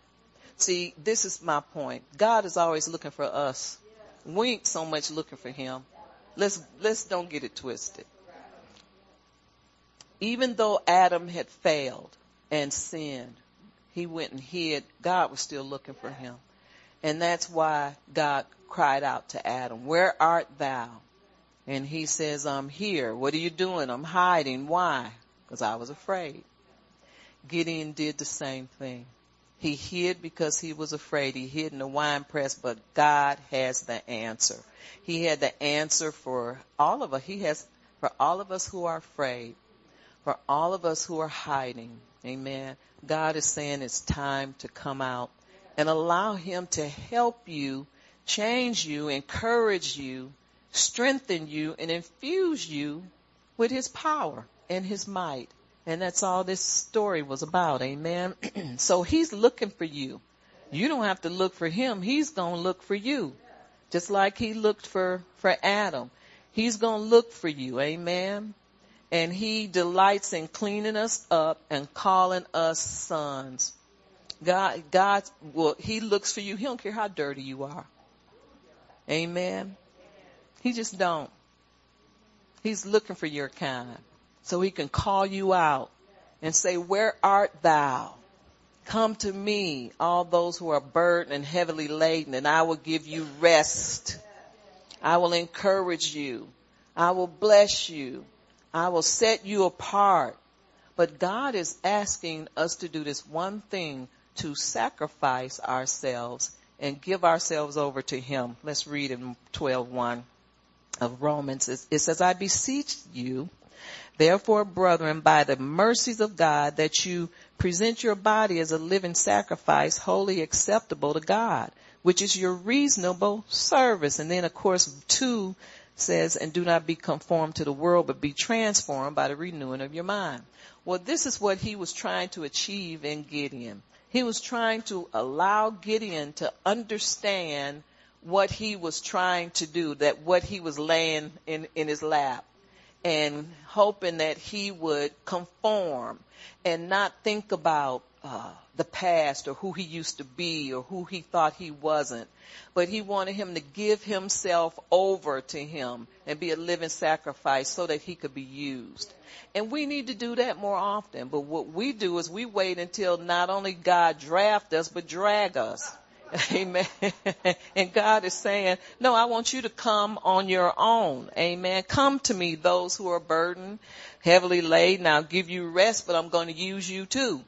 Speaker 1: See, this is my point. God is always looking for us. We ain't so much looking for him. Let's, let's don't get it twisted even though Adam had failed and sinned, he went and hid. God was still looking for him. And that's why God cried out to Adam, where art thou? And he says, I'm here. What are you doing? I'm hiding. Why? Because I was afraid. Gideon did the same thing. He hid because he was afraid. He hid in the wine press, but God has the answer. He had the answer for all of us. He has for all of us who are afraid for all of us who are hiding. Amen. God is saying it's time to come out and allow him to help you, change you, encourage you, strengthen you, and infuse you with his power and his might. And that's all this story was about. Amen. so he's looking for you. You don't have to look for him. He's going to look for you. Just like he looked for, for Adam. He's going to look for you. Amen and he delights in cleaning us up and calling us sons. God, God, well, he looks for you. He don't care how dirty you are. Amen. He just don't. He's looking for your kind. So he can call you out and say, where art thou? Come to me, all those who are burdened and heavily laden, and I will give you rest. I will encourage you. I will bless you. I will set you apart. But God is asking us to do this one thing, to sacrifice ourselves and give ourselves over to him. Let's read in 12:1 of Romans. It says, I beseech you, therefore brethren, by the mercies of God, that you present your body as a living sacrifice, holy acceptable to God, which is your reasonable service. And then of course two says, and do not be conformed to the world, but be transformed by the renewing of your mind. Well, this is what he was trying to achieve in Gideon. He was trying to allow Gideon to understand what he was trying to do, that what he was laying in, in his lap and hoping that he would conform and not think about uh, the past or who he used to be or who he thought he wasn't. But he wanted him to give himself over to him and be a living sacrifice so that he could be used. And we need to do that more often. But what we do is we wait until not only God draft us, but drag us. Amen. and God is saying, no, I want you to come on your own. Amen. Come to me, those who are burdened, heavily laden. I'll give you rest, but I'm going to use you too.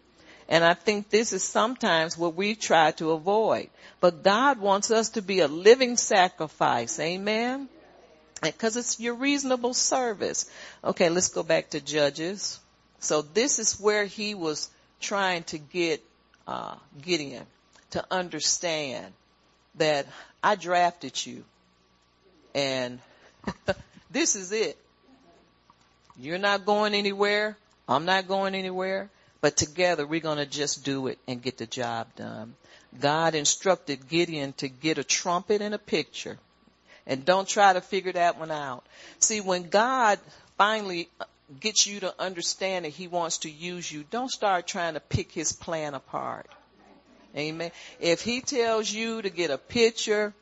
Speaker 1: And I think this is sometimes what we try to avoid. But God wants us to be a living sacrifice. Amen. Because it's your reasonable service. Okay, let's go back to Judges. So this is where he was trying to get uh, Gideon to understand that I drafted you and this is it. You're not going anywhere. I'm not going anywhere. But together we're going to just do it and get the job done. God instructed Gideon to get a trumpet and a picture. And don't try to figure that one out. See, when God finally uh, gets you to understand that he wants to use you, don't start trying to pick his plan apart. Amen. If he tells you to get a picture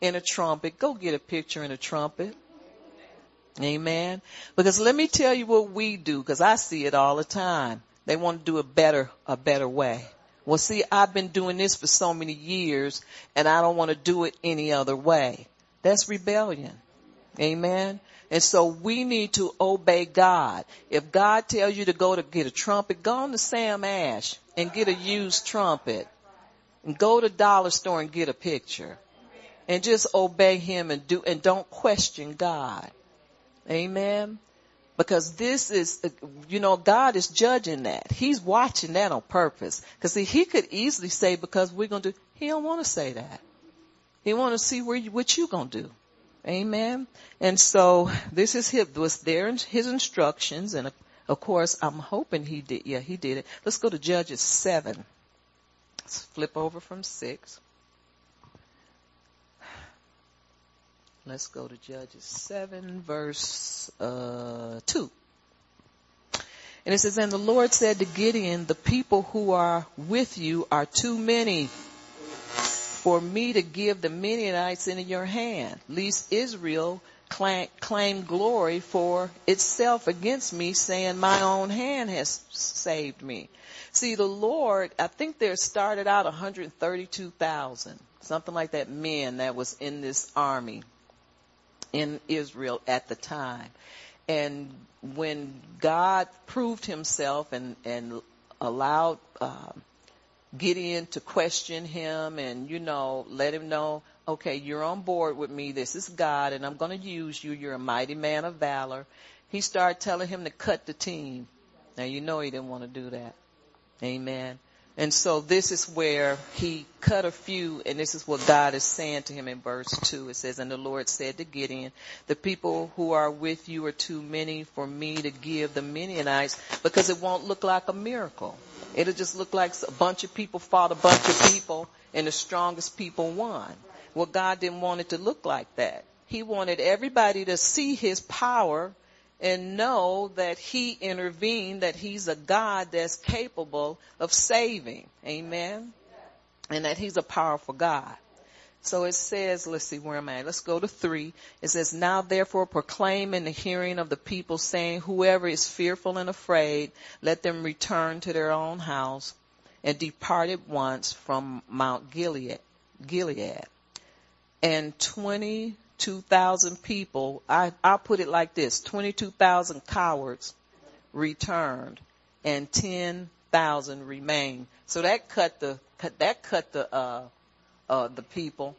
Speaker 1: and a trumpet, go get a picture and a trumpet. Amen. Because let me tell you what we do, because I see it all the time. They want to do it better, a better way. Well see, I've been doing this for so many years and I don't want to do it any other way. That's rebellion. Amen. And so we need to obey God. If God tells you to go to get a trumpet, go on to Sam Ash and get a used trumpet. And go to dollar store and get a picture. And just obey him and do, and don't question God. Amen. Because this is, you know, God is judging that. He's watching that on purpose. Cause see, he could easily say because we're going to do, he don't want to say that. He want to see where you, what you going to do. Amen. And so this is his, was there in his instructions. And of course, I'm hoping he did. Yeah, he did it. Let's go to Judges seven. Let's flip over from six. Let's go to Judges 7 verse, uh, 2. And it says, and the Lord said to Gideon, the people who are with you are too many for me to give the Midianites into your hand, lest Israel claim, glory for itself against me, saying, my own hand has saved me. See, the Lord, I think there started out 132,000, something like that, men that was in this army in Israel at the time. And when God proved himself and, and allowed, uh, Gideon to question him and, you know, let him know, okay, you're on board with me. This is God and I'm going to use you. You're a mighty man of valor. He started telling him to cut the team. Now you know he didn't want to do that. Amen. And so this is where he cut a few, and this is what God is saying to him in verse 2. It says, And the Lord said to Gideon, The people who are with you are too many for me to give the Midianites because it won't look like a miracle. It'll just look like a bunch of people fought a bunch of people and the strongest people won. Well, God didn't want it to look like that. He wanted everybody to see his power and know that he intervened, that he's a God that's capable of saving. Amen. And that he's a powerful God. So it says, let's see, where am I? Let's go to three. It says, now therefore proclaim in the hearing of the people saying, whoever is fearful and afraid, let them return to their own house and depart at once from Mount Gilead. Gilead. And 20 22,000 people, I, I'll put it like this, 22,000 cowards returned and 10,000 remained. So that cut the that cut the, uh, uh, the people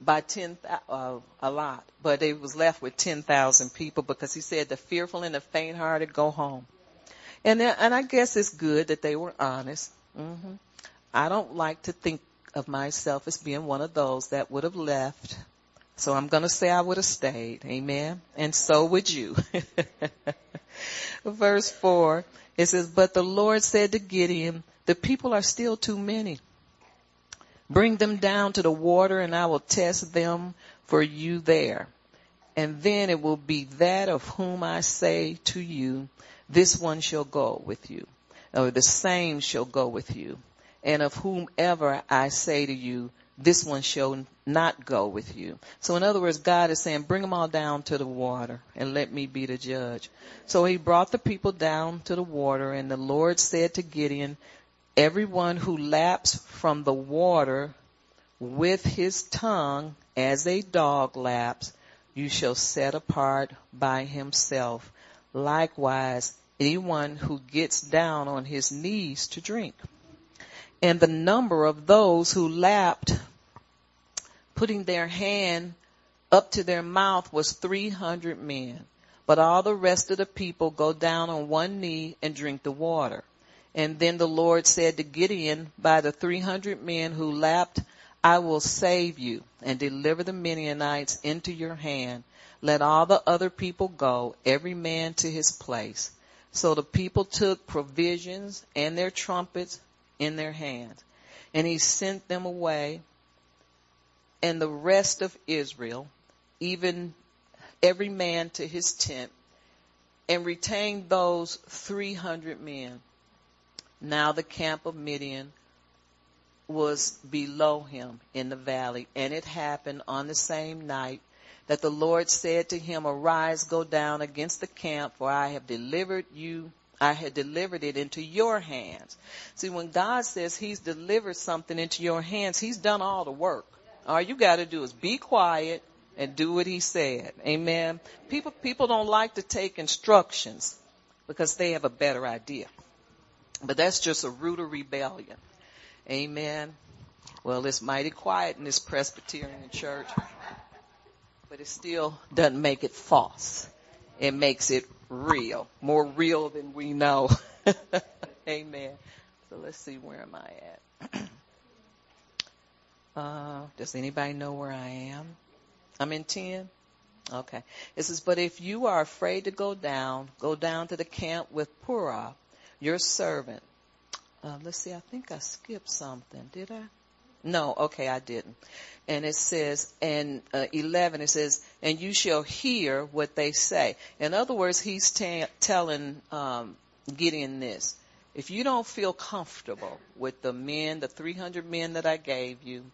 Speaker 1: by 10, uh, a lot, but it was left with 10,000 people because he said the fearful and the faint hearted go home. And, and I guess it's good that they were honest. Mm-hmm. I don't like to think of myself as being one of those that would have left. So I'm going to say I would have stayed. Amen. And so would you. Verse four, it says, but the Lord said to Gideon, the people are still too many. Bring them down to the water and I will test them for you there. And then it will be that of whom I say to you, this one shall go with you, or the same shall go with you. And of whomever I say to you, this one shall not go with you. So in other words, God is saying, bring them all down to the water and let me be the judge. So he brought the people down to the water and the Lord said to Gideon, everyone who laps from the water with his tongue as a dog laps, you shall set apart by himself. Likewise, anyone who gets down on his knees to drink. And the number of those who lapped, putting their hand up to their mouth was 300 men. But all the rest of the people go down on one knee and drink the water. And then the Lord said to Gideon, by the 300 men who lapped, I will save you and deliver the Midianites into your hand. Let all the other people go, every man to his place. So the people took provisions and their trumpets in their hands. And he sent them away. And the rest of Israel, even every man to his tent, and retained those 300 men now the camp of Midian was below him in the valley, and it happened on the same night that the Lord said to him, arise, go down against the camp, for I have delivered you, I had delivered it into your hands. See, when God says he's delivered something into your hands, he's done all the work. All you gotta do is be quiet and do what he said. Amen. People, people don't like to take instructions because they have a better idea. But that's just a root of rebellion. Amen. Well, it's mighty quiet in this Presbyterian church, but it still doesn't make it false. It makes it real, more real than we know. Amen. So let's see, where am I at? Uh, does anybody know where I am? I'm in 10. Okay. It says, but if you are afraid to go down, go down to the camp with Purah your servant. Uh, let's see, I think I skipped something. Did I? No, okay, I didn't. And it says, and uh, 11, it says, and you shall hear what they say. In other words, he's t- telling um, Gideon this. If you don't feel comfortable with the men, the 300 men that I gave you,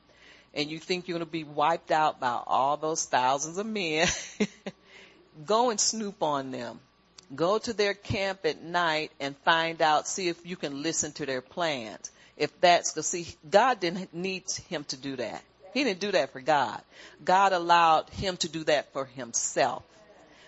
Speaker 1: and you think you're going to be wiped out by all those thousands of men, go and snoop on them Go to their camp at night and find out, see if you can listen to their plans. If that's the, see, God didn't need him to do that. He didn't do that for God. God allowed him to do that for himself.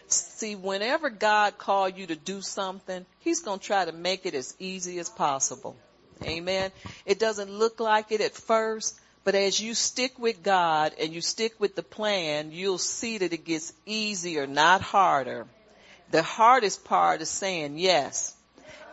Speaker 1: See, whenever God called you to do something, he's going to try to make it as easy as possible. Amen. It doesn't look like it at first, but as you stick with God and you stick with the plan, you'll see that it gets easier, not harder. The hardest part is saying yes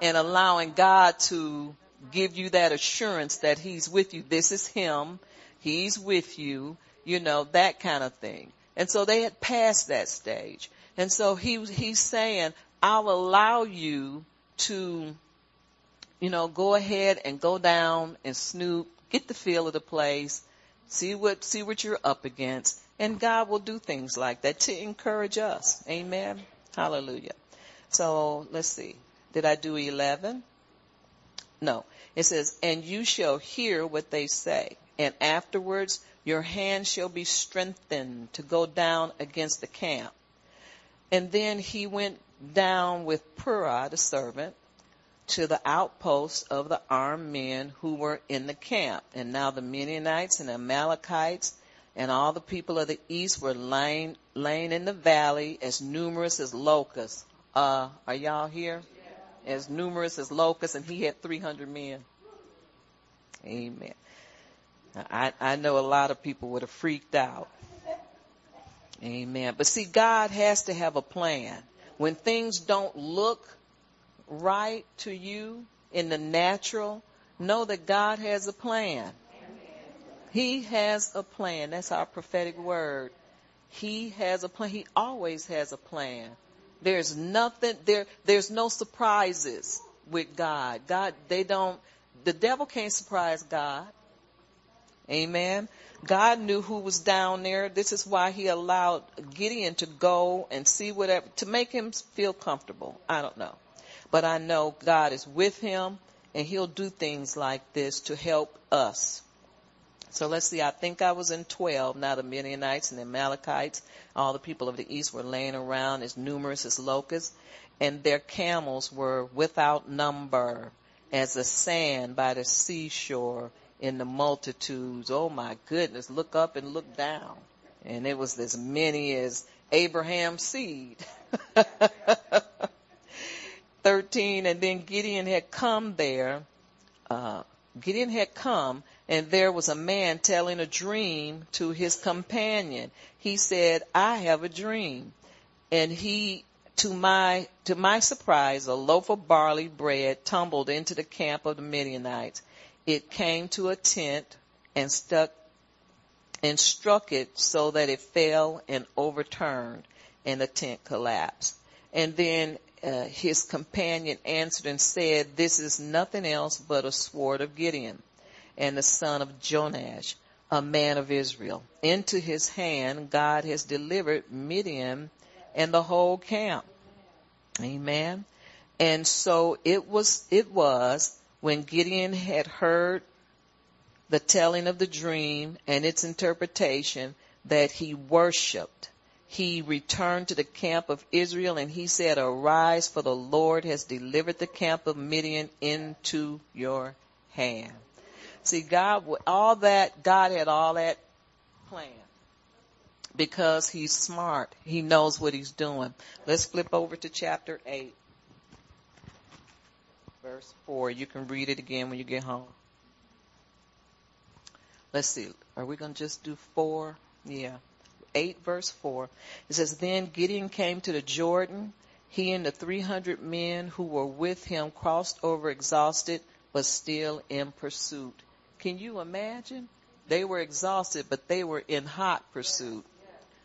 Speaker 1: and allowing God to give you that assurance that he's with you. This is him. He's with you, you know, that kind of thing. And so they had passed that stage. And so he, he's saying, I'll allow you to, you know, go ahead and go down and snoop, get the feel of the place, see what, see what you're up against. And God will do things like that to encourage us. Amen. Hallelujah. So let's see. Did I do 11? No. It says, and you shall hear what they say. And afterwards your hand shall be strengthened to go down against the camp. And then he went down with Purah, the servant, to the outposts of the armed men who were in the camp. And now the Midianites and the Amalekites and all the people of the east were laying in the valley as numerous as locusts. Uh, are y'all here? As numerous as locusts, and he had 300 men. Amen. I, I know a lot of people would have freaked out. Amen. But see, God has to have a plan. When things don't look right to you in the natural, know that God has a plan. He has a plan. That's our prophetic word. He has a plan. He always has a plan. There's nothing there. There's no surprises with God. God, they don't. The devil can't surprise God. Amen. God knew who was down there. This is why he allowed Gideon to go and see whatever, to make him feel comfortable. I don't know. But I know God is with him and he'll do things like this to help us. So let's see, I think I was in 12. Now the Midianites and the Amalekites, all the people of the east were laying around as numerous as locusts, and their camels were without number as the sand by the seashore in the multitudes. Oh my goodness, look up and look down. And it was as many as Abraham's seed. 13, and then Gideon had come there, uh, Gideon had come and there was a man telling a dream to his companion. He said, I have a dream. And he, to my, to my surprise, a loaf of barley bread tumbled into the camp of the Midianites. It came to a tent and stuck and struck it so that it fell and overturned and the tent collapsed. And then uh, his companion answered and said, this is nothing else but a sword of Gideon and the son of Joash, a man of Israel. Into his hand God has delivered Midian and the whole camp. Amen. And so it was, it was when Gideon had heard the telling of the dream and its interpretation that he worshiped. He returned to the camp of Israel and he said, arise for the Lord has delivered the camp of Midian into your hand. See, God, all that, God had all that planned because he's smart. He knows what he's doing. Let's flip over to chapter 8, verse 4. You can read it again when you get home. Let's see. Are we going to just do 4? Yeah. 8 verse 4. It says, Then Gideon came to the Jordan. He and the 300 men who were with him crossed over exhausted, but still in pursuit. Can you imagine? They were exhausted, but they were in hot pursuit.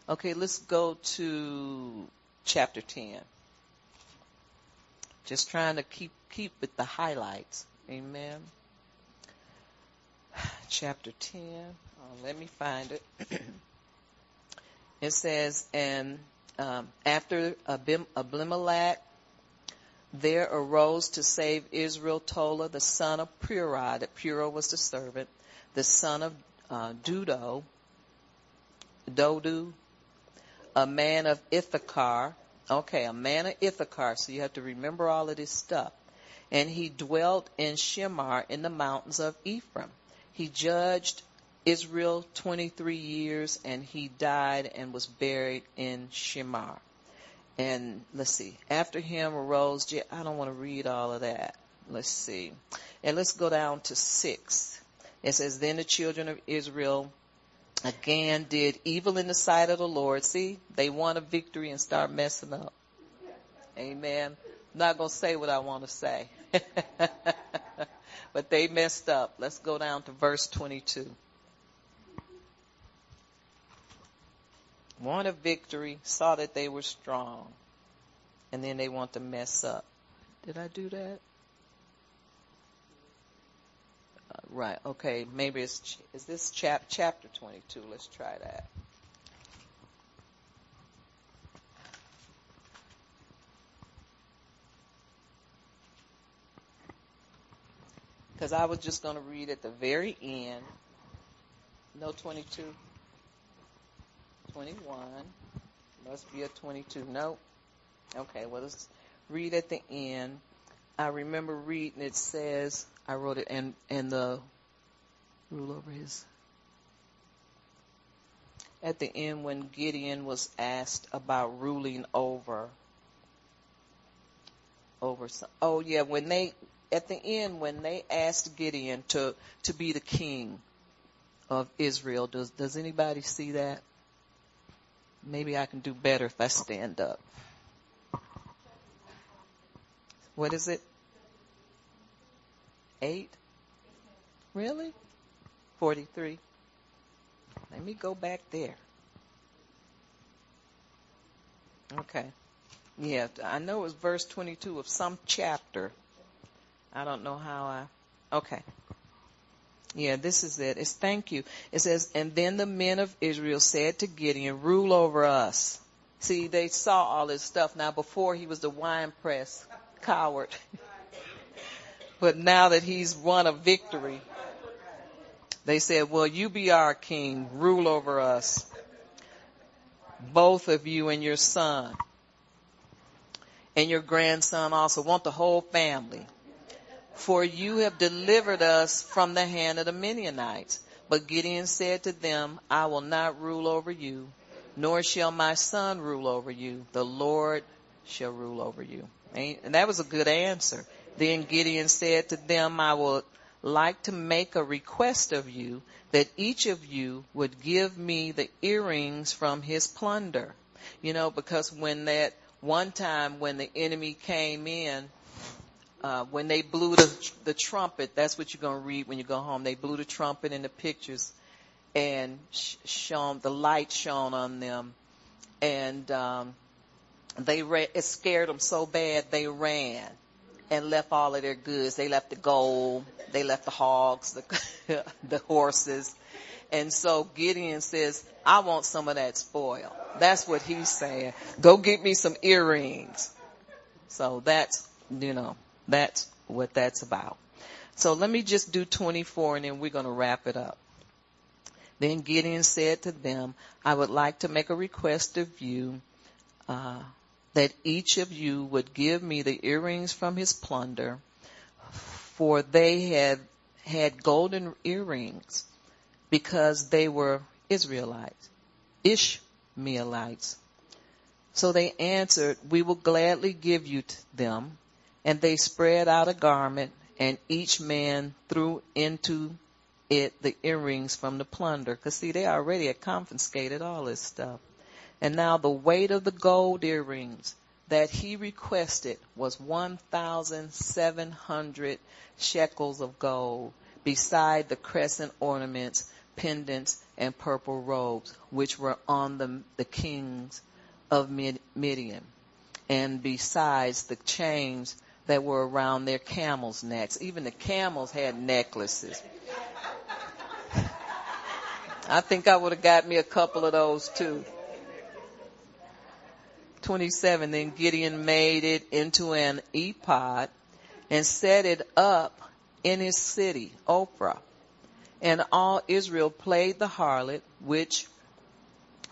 Speaker 1: Okay, let's go to chapter 10. Just trying to keep, keep with the highlights. Amen. Chapter 10. Oh, let me find it. it says, and um, after Abim- Abimelech there arose to save Israel Tola, the son of Purah, that Purah was the servant, the son of uh, Dudo, Dodu, a man of Issachar. Okay, a man of Issachar. So you have to remember all of this stuff. And he dwelt in Shamir in the mountains of Ephraim. He judged Israel 23 years and he died and was buried in Shamir. And let's see, after him arose, I don't want to read all of that. Let's see. And let's go down to six. It says, then the children of Israel again did evil in the sight of the Lord. See, they won a victory and start messing up. Amen. Not going to say what I want to say. but they messed up. Let's go down to verse 22. Won a victory, saw that they were strong, and then they want to mess up. Did I do that? Uh, right. Okay. Maybe it's is this chap chapter 22. Let's try that. Because I was just going to read at the very end. No 22. 21. Must be a 22. Nope. Okay, well, let's read at the end. I remember reading it says, I wrote it, and, and the rule over his. At the end, when Gideon was asked about ruling over, over some, oh yeah, when they, at the end when they asked Gideon to, to be the king of Israel, does, does anybody see that? Maybe I can do better if I stand up. What is it? Eight? Really? 43. Let me go back there. Okay. Yeah, I know it was verse 22 of some chapter. I don't know how I, okay. Yeah, this is it. It's thank you. It says, and then the men of Israel said to Gideon, rule over us. See, they saw all this stuff. Now before he was the wine press coward. but now that he's won a victory, they said, well, you be our king, rule over us. Both of you and your son and your grandson also. Want the whole family. For you have delivered us from the hand of the Midianites. But Gideon said to them, I will not rule over you, nor shall my son rule over you. The Lord shall rule over you. And that was a good answer. Then Gideon said to them, I would like to make a request of you that each of you would give me the earrings from his plunder. You know, because when that one time when the enemy came in, uh, when they blew the, the trumpet, that's what you're going to read when you go home. They blew the trumpet in the pictures and sh- shone, the light shone on them. And, um, they ra- it scared them so bad they ran and left all of their goods. They left the gold, they left the hogs, the, the horses. And so Gideon says, I want some of that spoil. That's what he's saying. Go get me some earrings. So that's, you know, that's what that's about. So let me just do 24 and then we're going to wrap it up. Then Gideon said to them, I would like to make a request of you, uh, that each of you would give me the earrings from his plunder, for they had had golden earrings because they were Israelites, Ishmaelites. So they answered, we will gladly give you them. And they spread out a garment and each man threw into it the earrings from the plunder. Cause see, they already had confiscated all this stuff. And now the weight of the gold earrings that he requested was 1,700 shekels of gold beside the crescent ornaments pendants, and purple robes, which were on the, the kings of Midian. And besides the chains that were around their camels' necks. Even the camels had necklaces. I think I would have got me a couple of those too. 27, then Gideon made it into an ephod and set it up in his city, Ophrah and all Israel played the harlot, which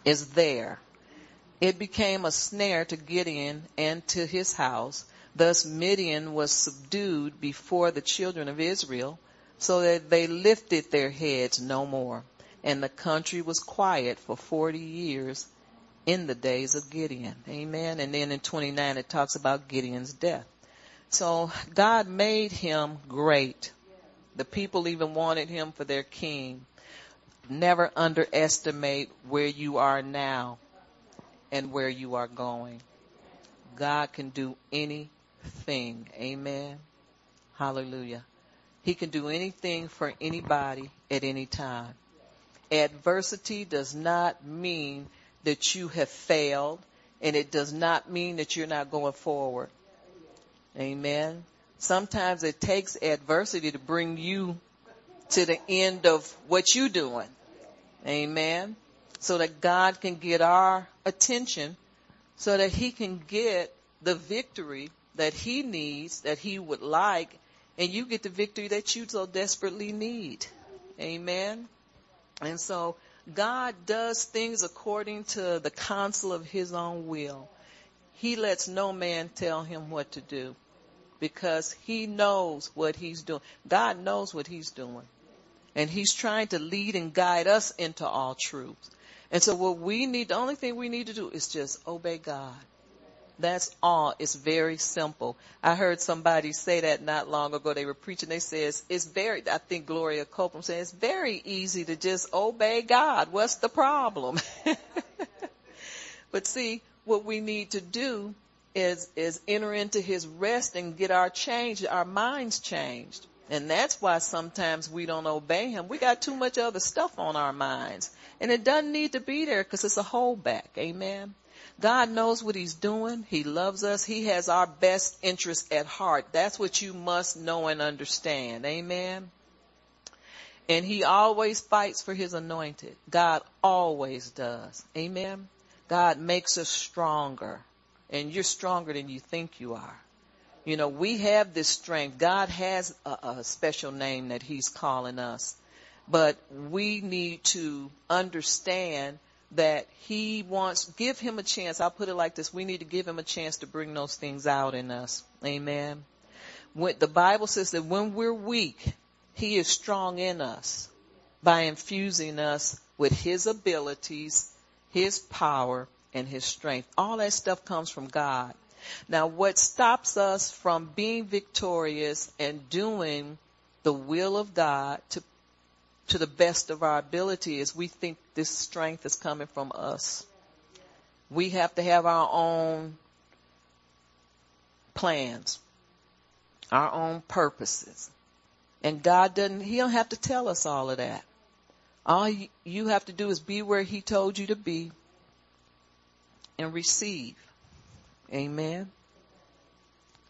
Speaker 1: is there. It became a snare to Gideon and to his house. Thus Midian was subdued before the children of Israel, so that they lifted their heads no more. And the country was quiet for 40 years in the days of Gideon. Amen. And then in 29 it talks about Gideon's death. So God made him great the people even wanted him for their king. Never underestimate where you are now and where you are going. God can do anything. Amen. Hallelujah. He can do anything for anybody at any time. Adversity does not mean that you have failed and it does not mean that you're not going forward. Amen. Sometimes it takes adversity to bring you to the end of what you're doing. Amen. So that God can get our attention so that he can get the victory that he needs, that he would like, and you get the victory that you so desperately need. Amen. And so God does things according to the counsel of his own will. He lets no man tell him what to do because he knows what he's doing. God knows what he's doing. And he's trying to lead and guide us into all truth. And so what we need, the only thing we need to do is just obey God. That's all. It's very simple. I heard somebody say that not long ago. They were preaching. They says it's very, I think Gloria Copeland said it's very easy to just obey God. What's the problem? but see, what we need to do is, is enter into his rest and get our change, our minds changed. And that's why sometimes we don't obey him. We got too much other stuff on our minds. And it doesn't need to be there because it's a holdback. Amen. God knows what he's doing. He loves us. He has our best interest at heart. That's what you must know and understand. Amen. And he always fights for his anointed. God always does. Amen. God makes us stronger and you're stronger than you think you are. You know, we have this strength. God has a, a special name that he's calling us, but we need to understand that he wants, give him a chance. I'll put it like this. We need to give him a chance to bring those things out in us. Amen. When, the Bible says that when we're weak, he is strong in us by infusing us with his abilities, his power, and his strength. All that stuff comes from God. Now what stops us from being victorious and doing the will of God to to the best of our ability is we think this strength is coming from us. We have to have our own plans, our own purposes. And God doesn't, He don't have to tell us all of that. All you have to do is be where He told you to be and receive. Amen.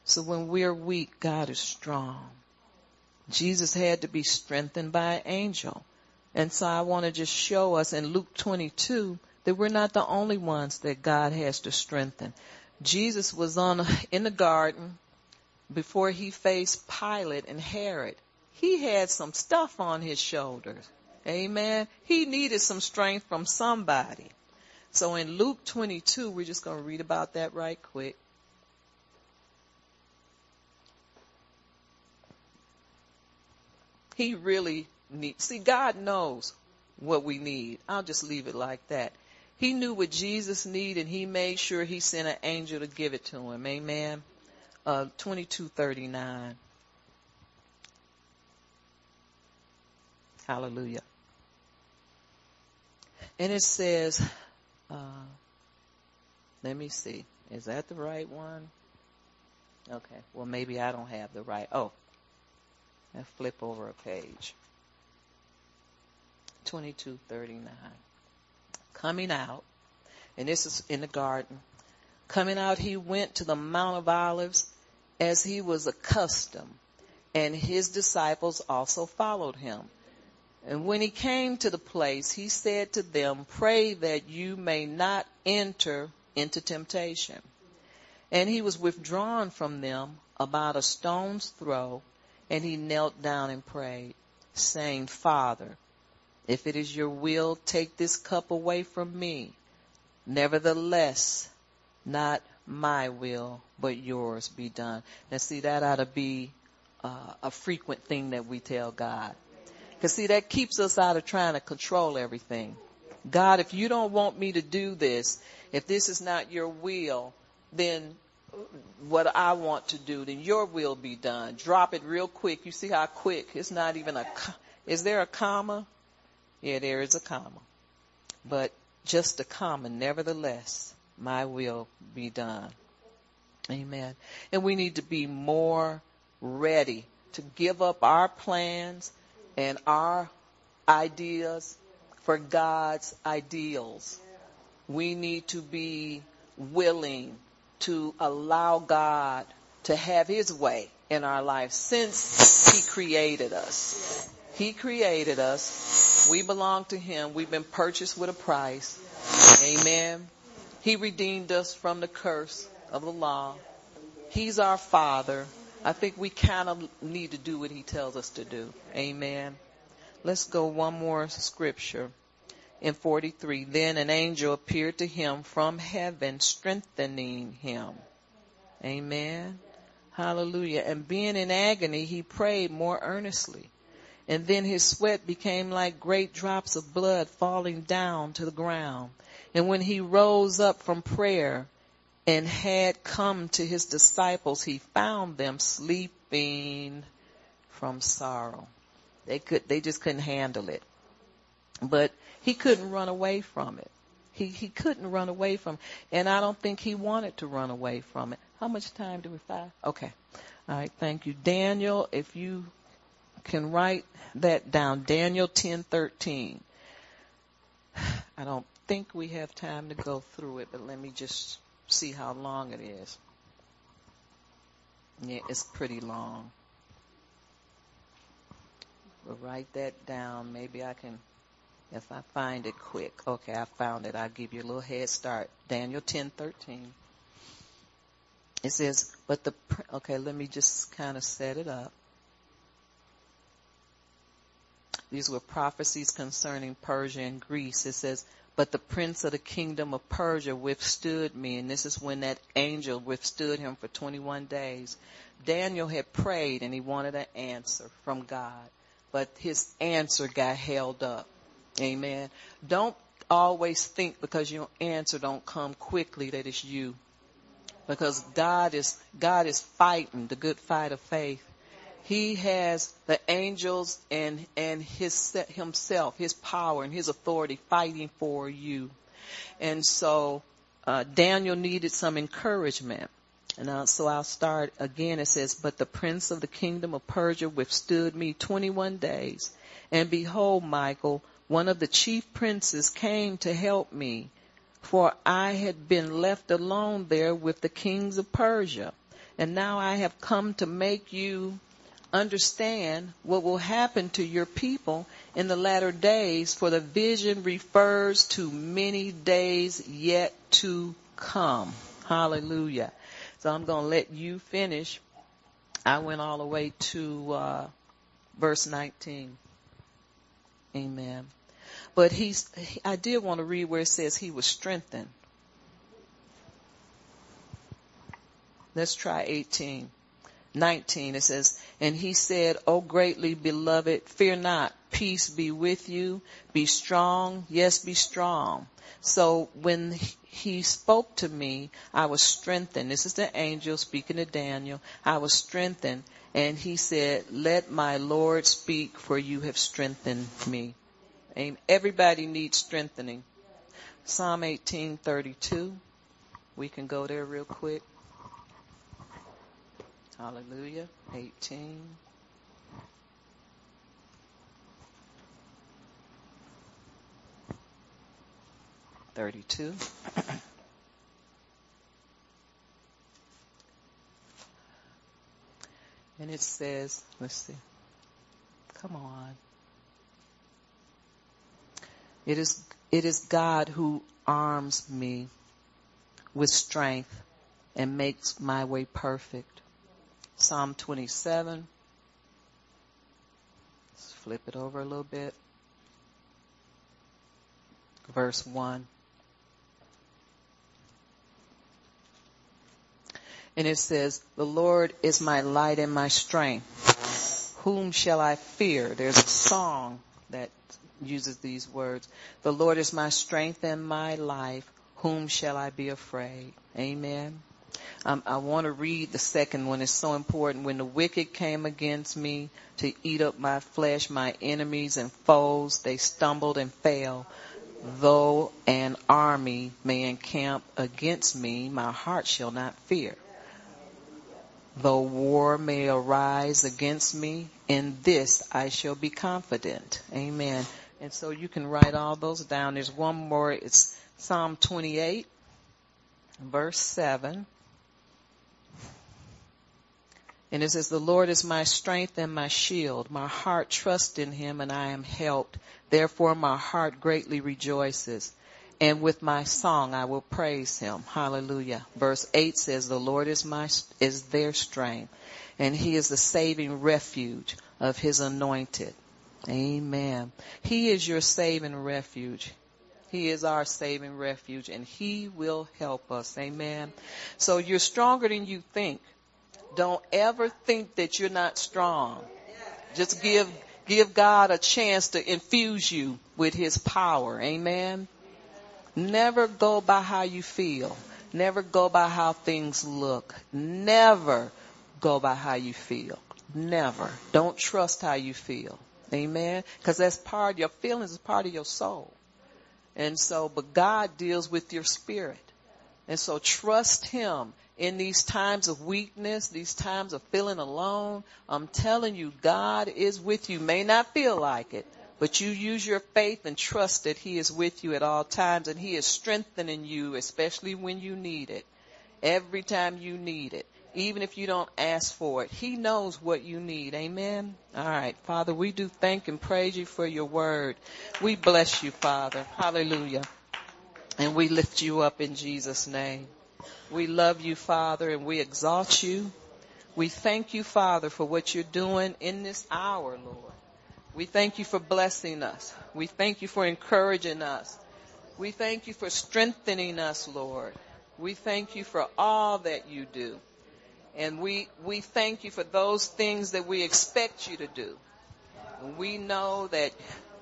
Speaker 1: So when we're weak, God is strong. Jesus had to be strengthened by an angel. And so I want to just show us in Luke 22 that we're not the only ones that God has to strengthen. Jesus was on in the garden before he faced Pilate and Herod. He had some stuff on his shoulders. Amen. He needed some strength from somebody. So in Luke 22, we're just going to read about that right quick. He really needs, see, God knows what we need. I'll just leave it like that. He knew what Jesus needed and he made sure he sent an angel to give it to him. Amen. Uh, 2239. Hallelujah. And it says, uh, let me see. Is that the right one? Okay. Well, maybe I don't have the right. Oh, I flip over a page. 2239. Coming out, and this is in the garden. Coming out, he went to the Mount of Olives as he was accustomed, and his disciples also followed him. And when he came to the place, he said to them, pray that you may not enter into temptation. And he was withdrawn from them about a stone's throw, and he knelt down and prayed, saying, Father, if it is your will, take this cup away from me. Nevertheless, not my will, but yours be done. Now see, that ought to be uh, a frequent thing that we tell God. Cause see, that keeps us out of trying to control everything. God, if you don't want me to do this, if this is not your will, then what I want to do, then your will be done. Drop it real quick. You see how quick? It's not even a, is there a comma? Yeah, there is a comma. But just a comma, nevertheless, my will be done. Amen. And we need to be more ready to give up our plans, and our ideas for God's ideals. We need to be willing to allow God to have his way in our life since he created us. He created us. We belong to him. We've been purchased with a price. Amen. He redeemed us from the curse of the law. He's our father. I think we kind of need to do what he tells us to do. Amen. Let's go one more scripture. In 43, then an angel appeared to him from heaven, strengthening him. Amen. Hallelujah. And being in agony, he prayed more earnestly. And then his sweat became like great drops of blood falling down to the ground. And when he rose up from prayer, and had come to his disciples, he found them sleeping from sorrow. They could, they just couldn't handle it. But he couldn't run away from it. He, he couldn't run away from, it. and I don't think he wanted to run away from it. How much time do we have? Okay. All right. Thank you. Daniel, if you can write that down. Daniel 10:13. I don't think we have time to go through it, but let me just see how long it is. Yeah, it's pretty long. We'll write that down. Maybe I can, if I find it quick. Okay, I found it. I'll give you a little head start. Daniel 10:13. It says, but the, okay, let me just kind of set it up. These were prophecies concerning Persia and Greece. It says, but the prince of the kingdom of Persia withstood me. And this is when that angel withstood him for 21 days. Daniel had prayed and he wanted an answer from God, but his answer got held up. Amen. Don't always think because your answer don't come quickly that it's you. Because God is, God is fighting the good fight of faith. He has the angels and, and his, set himself, his power and his authority fighting for you. And so, uh, Daniel needed some encouragement. And uh, so I'll start again. It says, but the prince of the kingdom of Persia withstood me 21 days. And behold, Michael, one of the chief princes came to help me, for I had been left alone there with the kings of Persia. And now I have come to make you understand what will happen to your people in the latter days, for the vision refers to many days yet to come. Hallelujah. So I'm going to let you finish. I went all the way to uh, verse 19. Amen. But he's, I did want to read where it says he was strengthened. Let's try 18. 19, it says, and he said, O greatly beloved, fear not, peace be with you, be strong, yes, be strong. So when he spoke to me, I was strengthened. This is the angel speaking to Daniel. I was strengthened and he said, let my Lord speak for you have strengthened me. And everybody needs strengthening. Psalm 1832. We can go there real quick. Hallelujah. 18. Thirty-two. and it says, let's see. Come on. It is, it is God who arms me with strength and makes my way perfect. Psalm 27. Let's flip it over a little bit. Verse 1. And it says, the Lord is my light and my strength. Whom shall I fear? There's a song that uses these words. The Lord is my strength and my life. Whom shall I be afraid? Amen. Um, I want to read the second one. It's so important. When the wicked came against me to eat up my flesh, my enemies and foes, they stumbled and fell. Though an army may encamp against me, my heart shall not fear. Though war may arise against me, in this I shall be confident. Amen. And so you can write all those down. There's one more. It's Psalm 28, verse 7. And it says, the Lord is my strength and my shield. My heart trusts in him and I am helped. Therefore my heart greatly rejoices. And with my song I will praise him. Hallelujah. Verse 8 says, the Lord is my, is their strength and he is the saving refuge of his anointed. Amen. He is your saving refuge. He is our saving refuge and he will help us. Amen. So you're stronger than you think. Don't ever think that you're not strong. Just give, give God a chance to infuse you with his power. Amen. Never go by how you feel. Never go by how things look. Never go by how you feel. Never. Don't trust how you feel. Amen. Cause that's part, of your feelings is part of your soul. And so, but God deals with your spirit. And so trust Him in these times of weakness, these times of feeling alone. I'm telling you, God is with you. May not feel like it, but you use your faith and trust that He is with you at all times and He is strengthening you, especially when you need it. Every time you need it. Even if you don't ask for it. He knows what you need. Amen. Alright. Father, we do thank and praise you for your word. We bless you, Father. Hallelujah. And we lift you up in Jesus name. We love you, Father, and we exalt you. We thank you, Father, for what you're doing in this hour, Lord. We thank you for blessing us. We thank you for encouraging us. We thank you for strengthening us, Lord. We thank you for all that you do. And we, we thank you for those things that we expect you to do. And we know that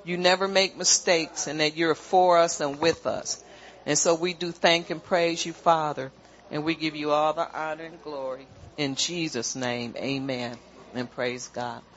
Speaker 1: you never make mistakes and that you're for us and with us. And so we do thank and praise you, Father. And we give you all the honor and glory. In Jesus' name, amen. And praise God.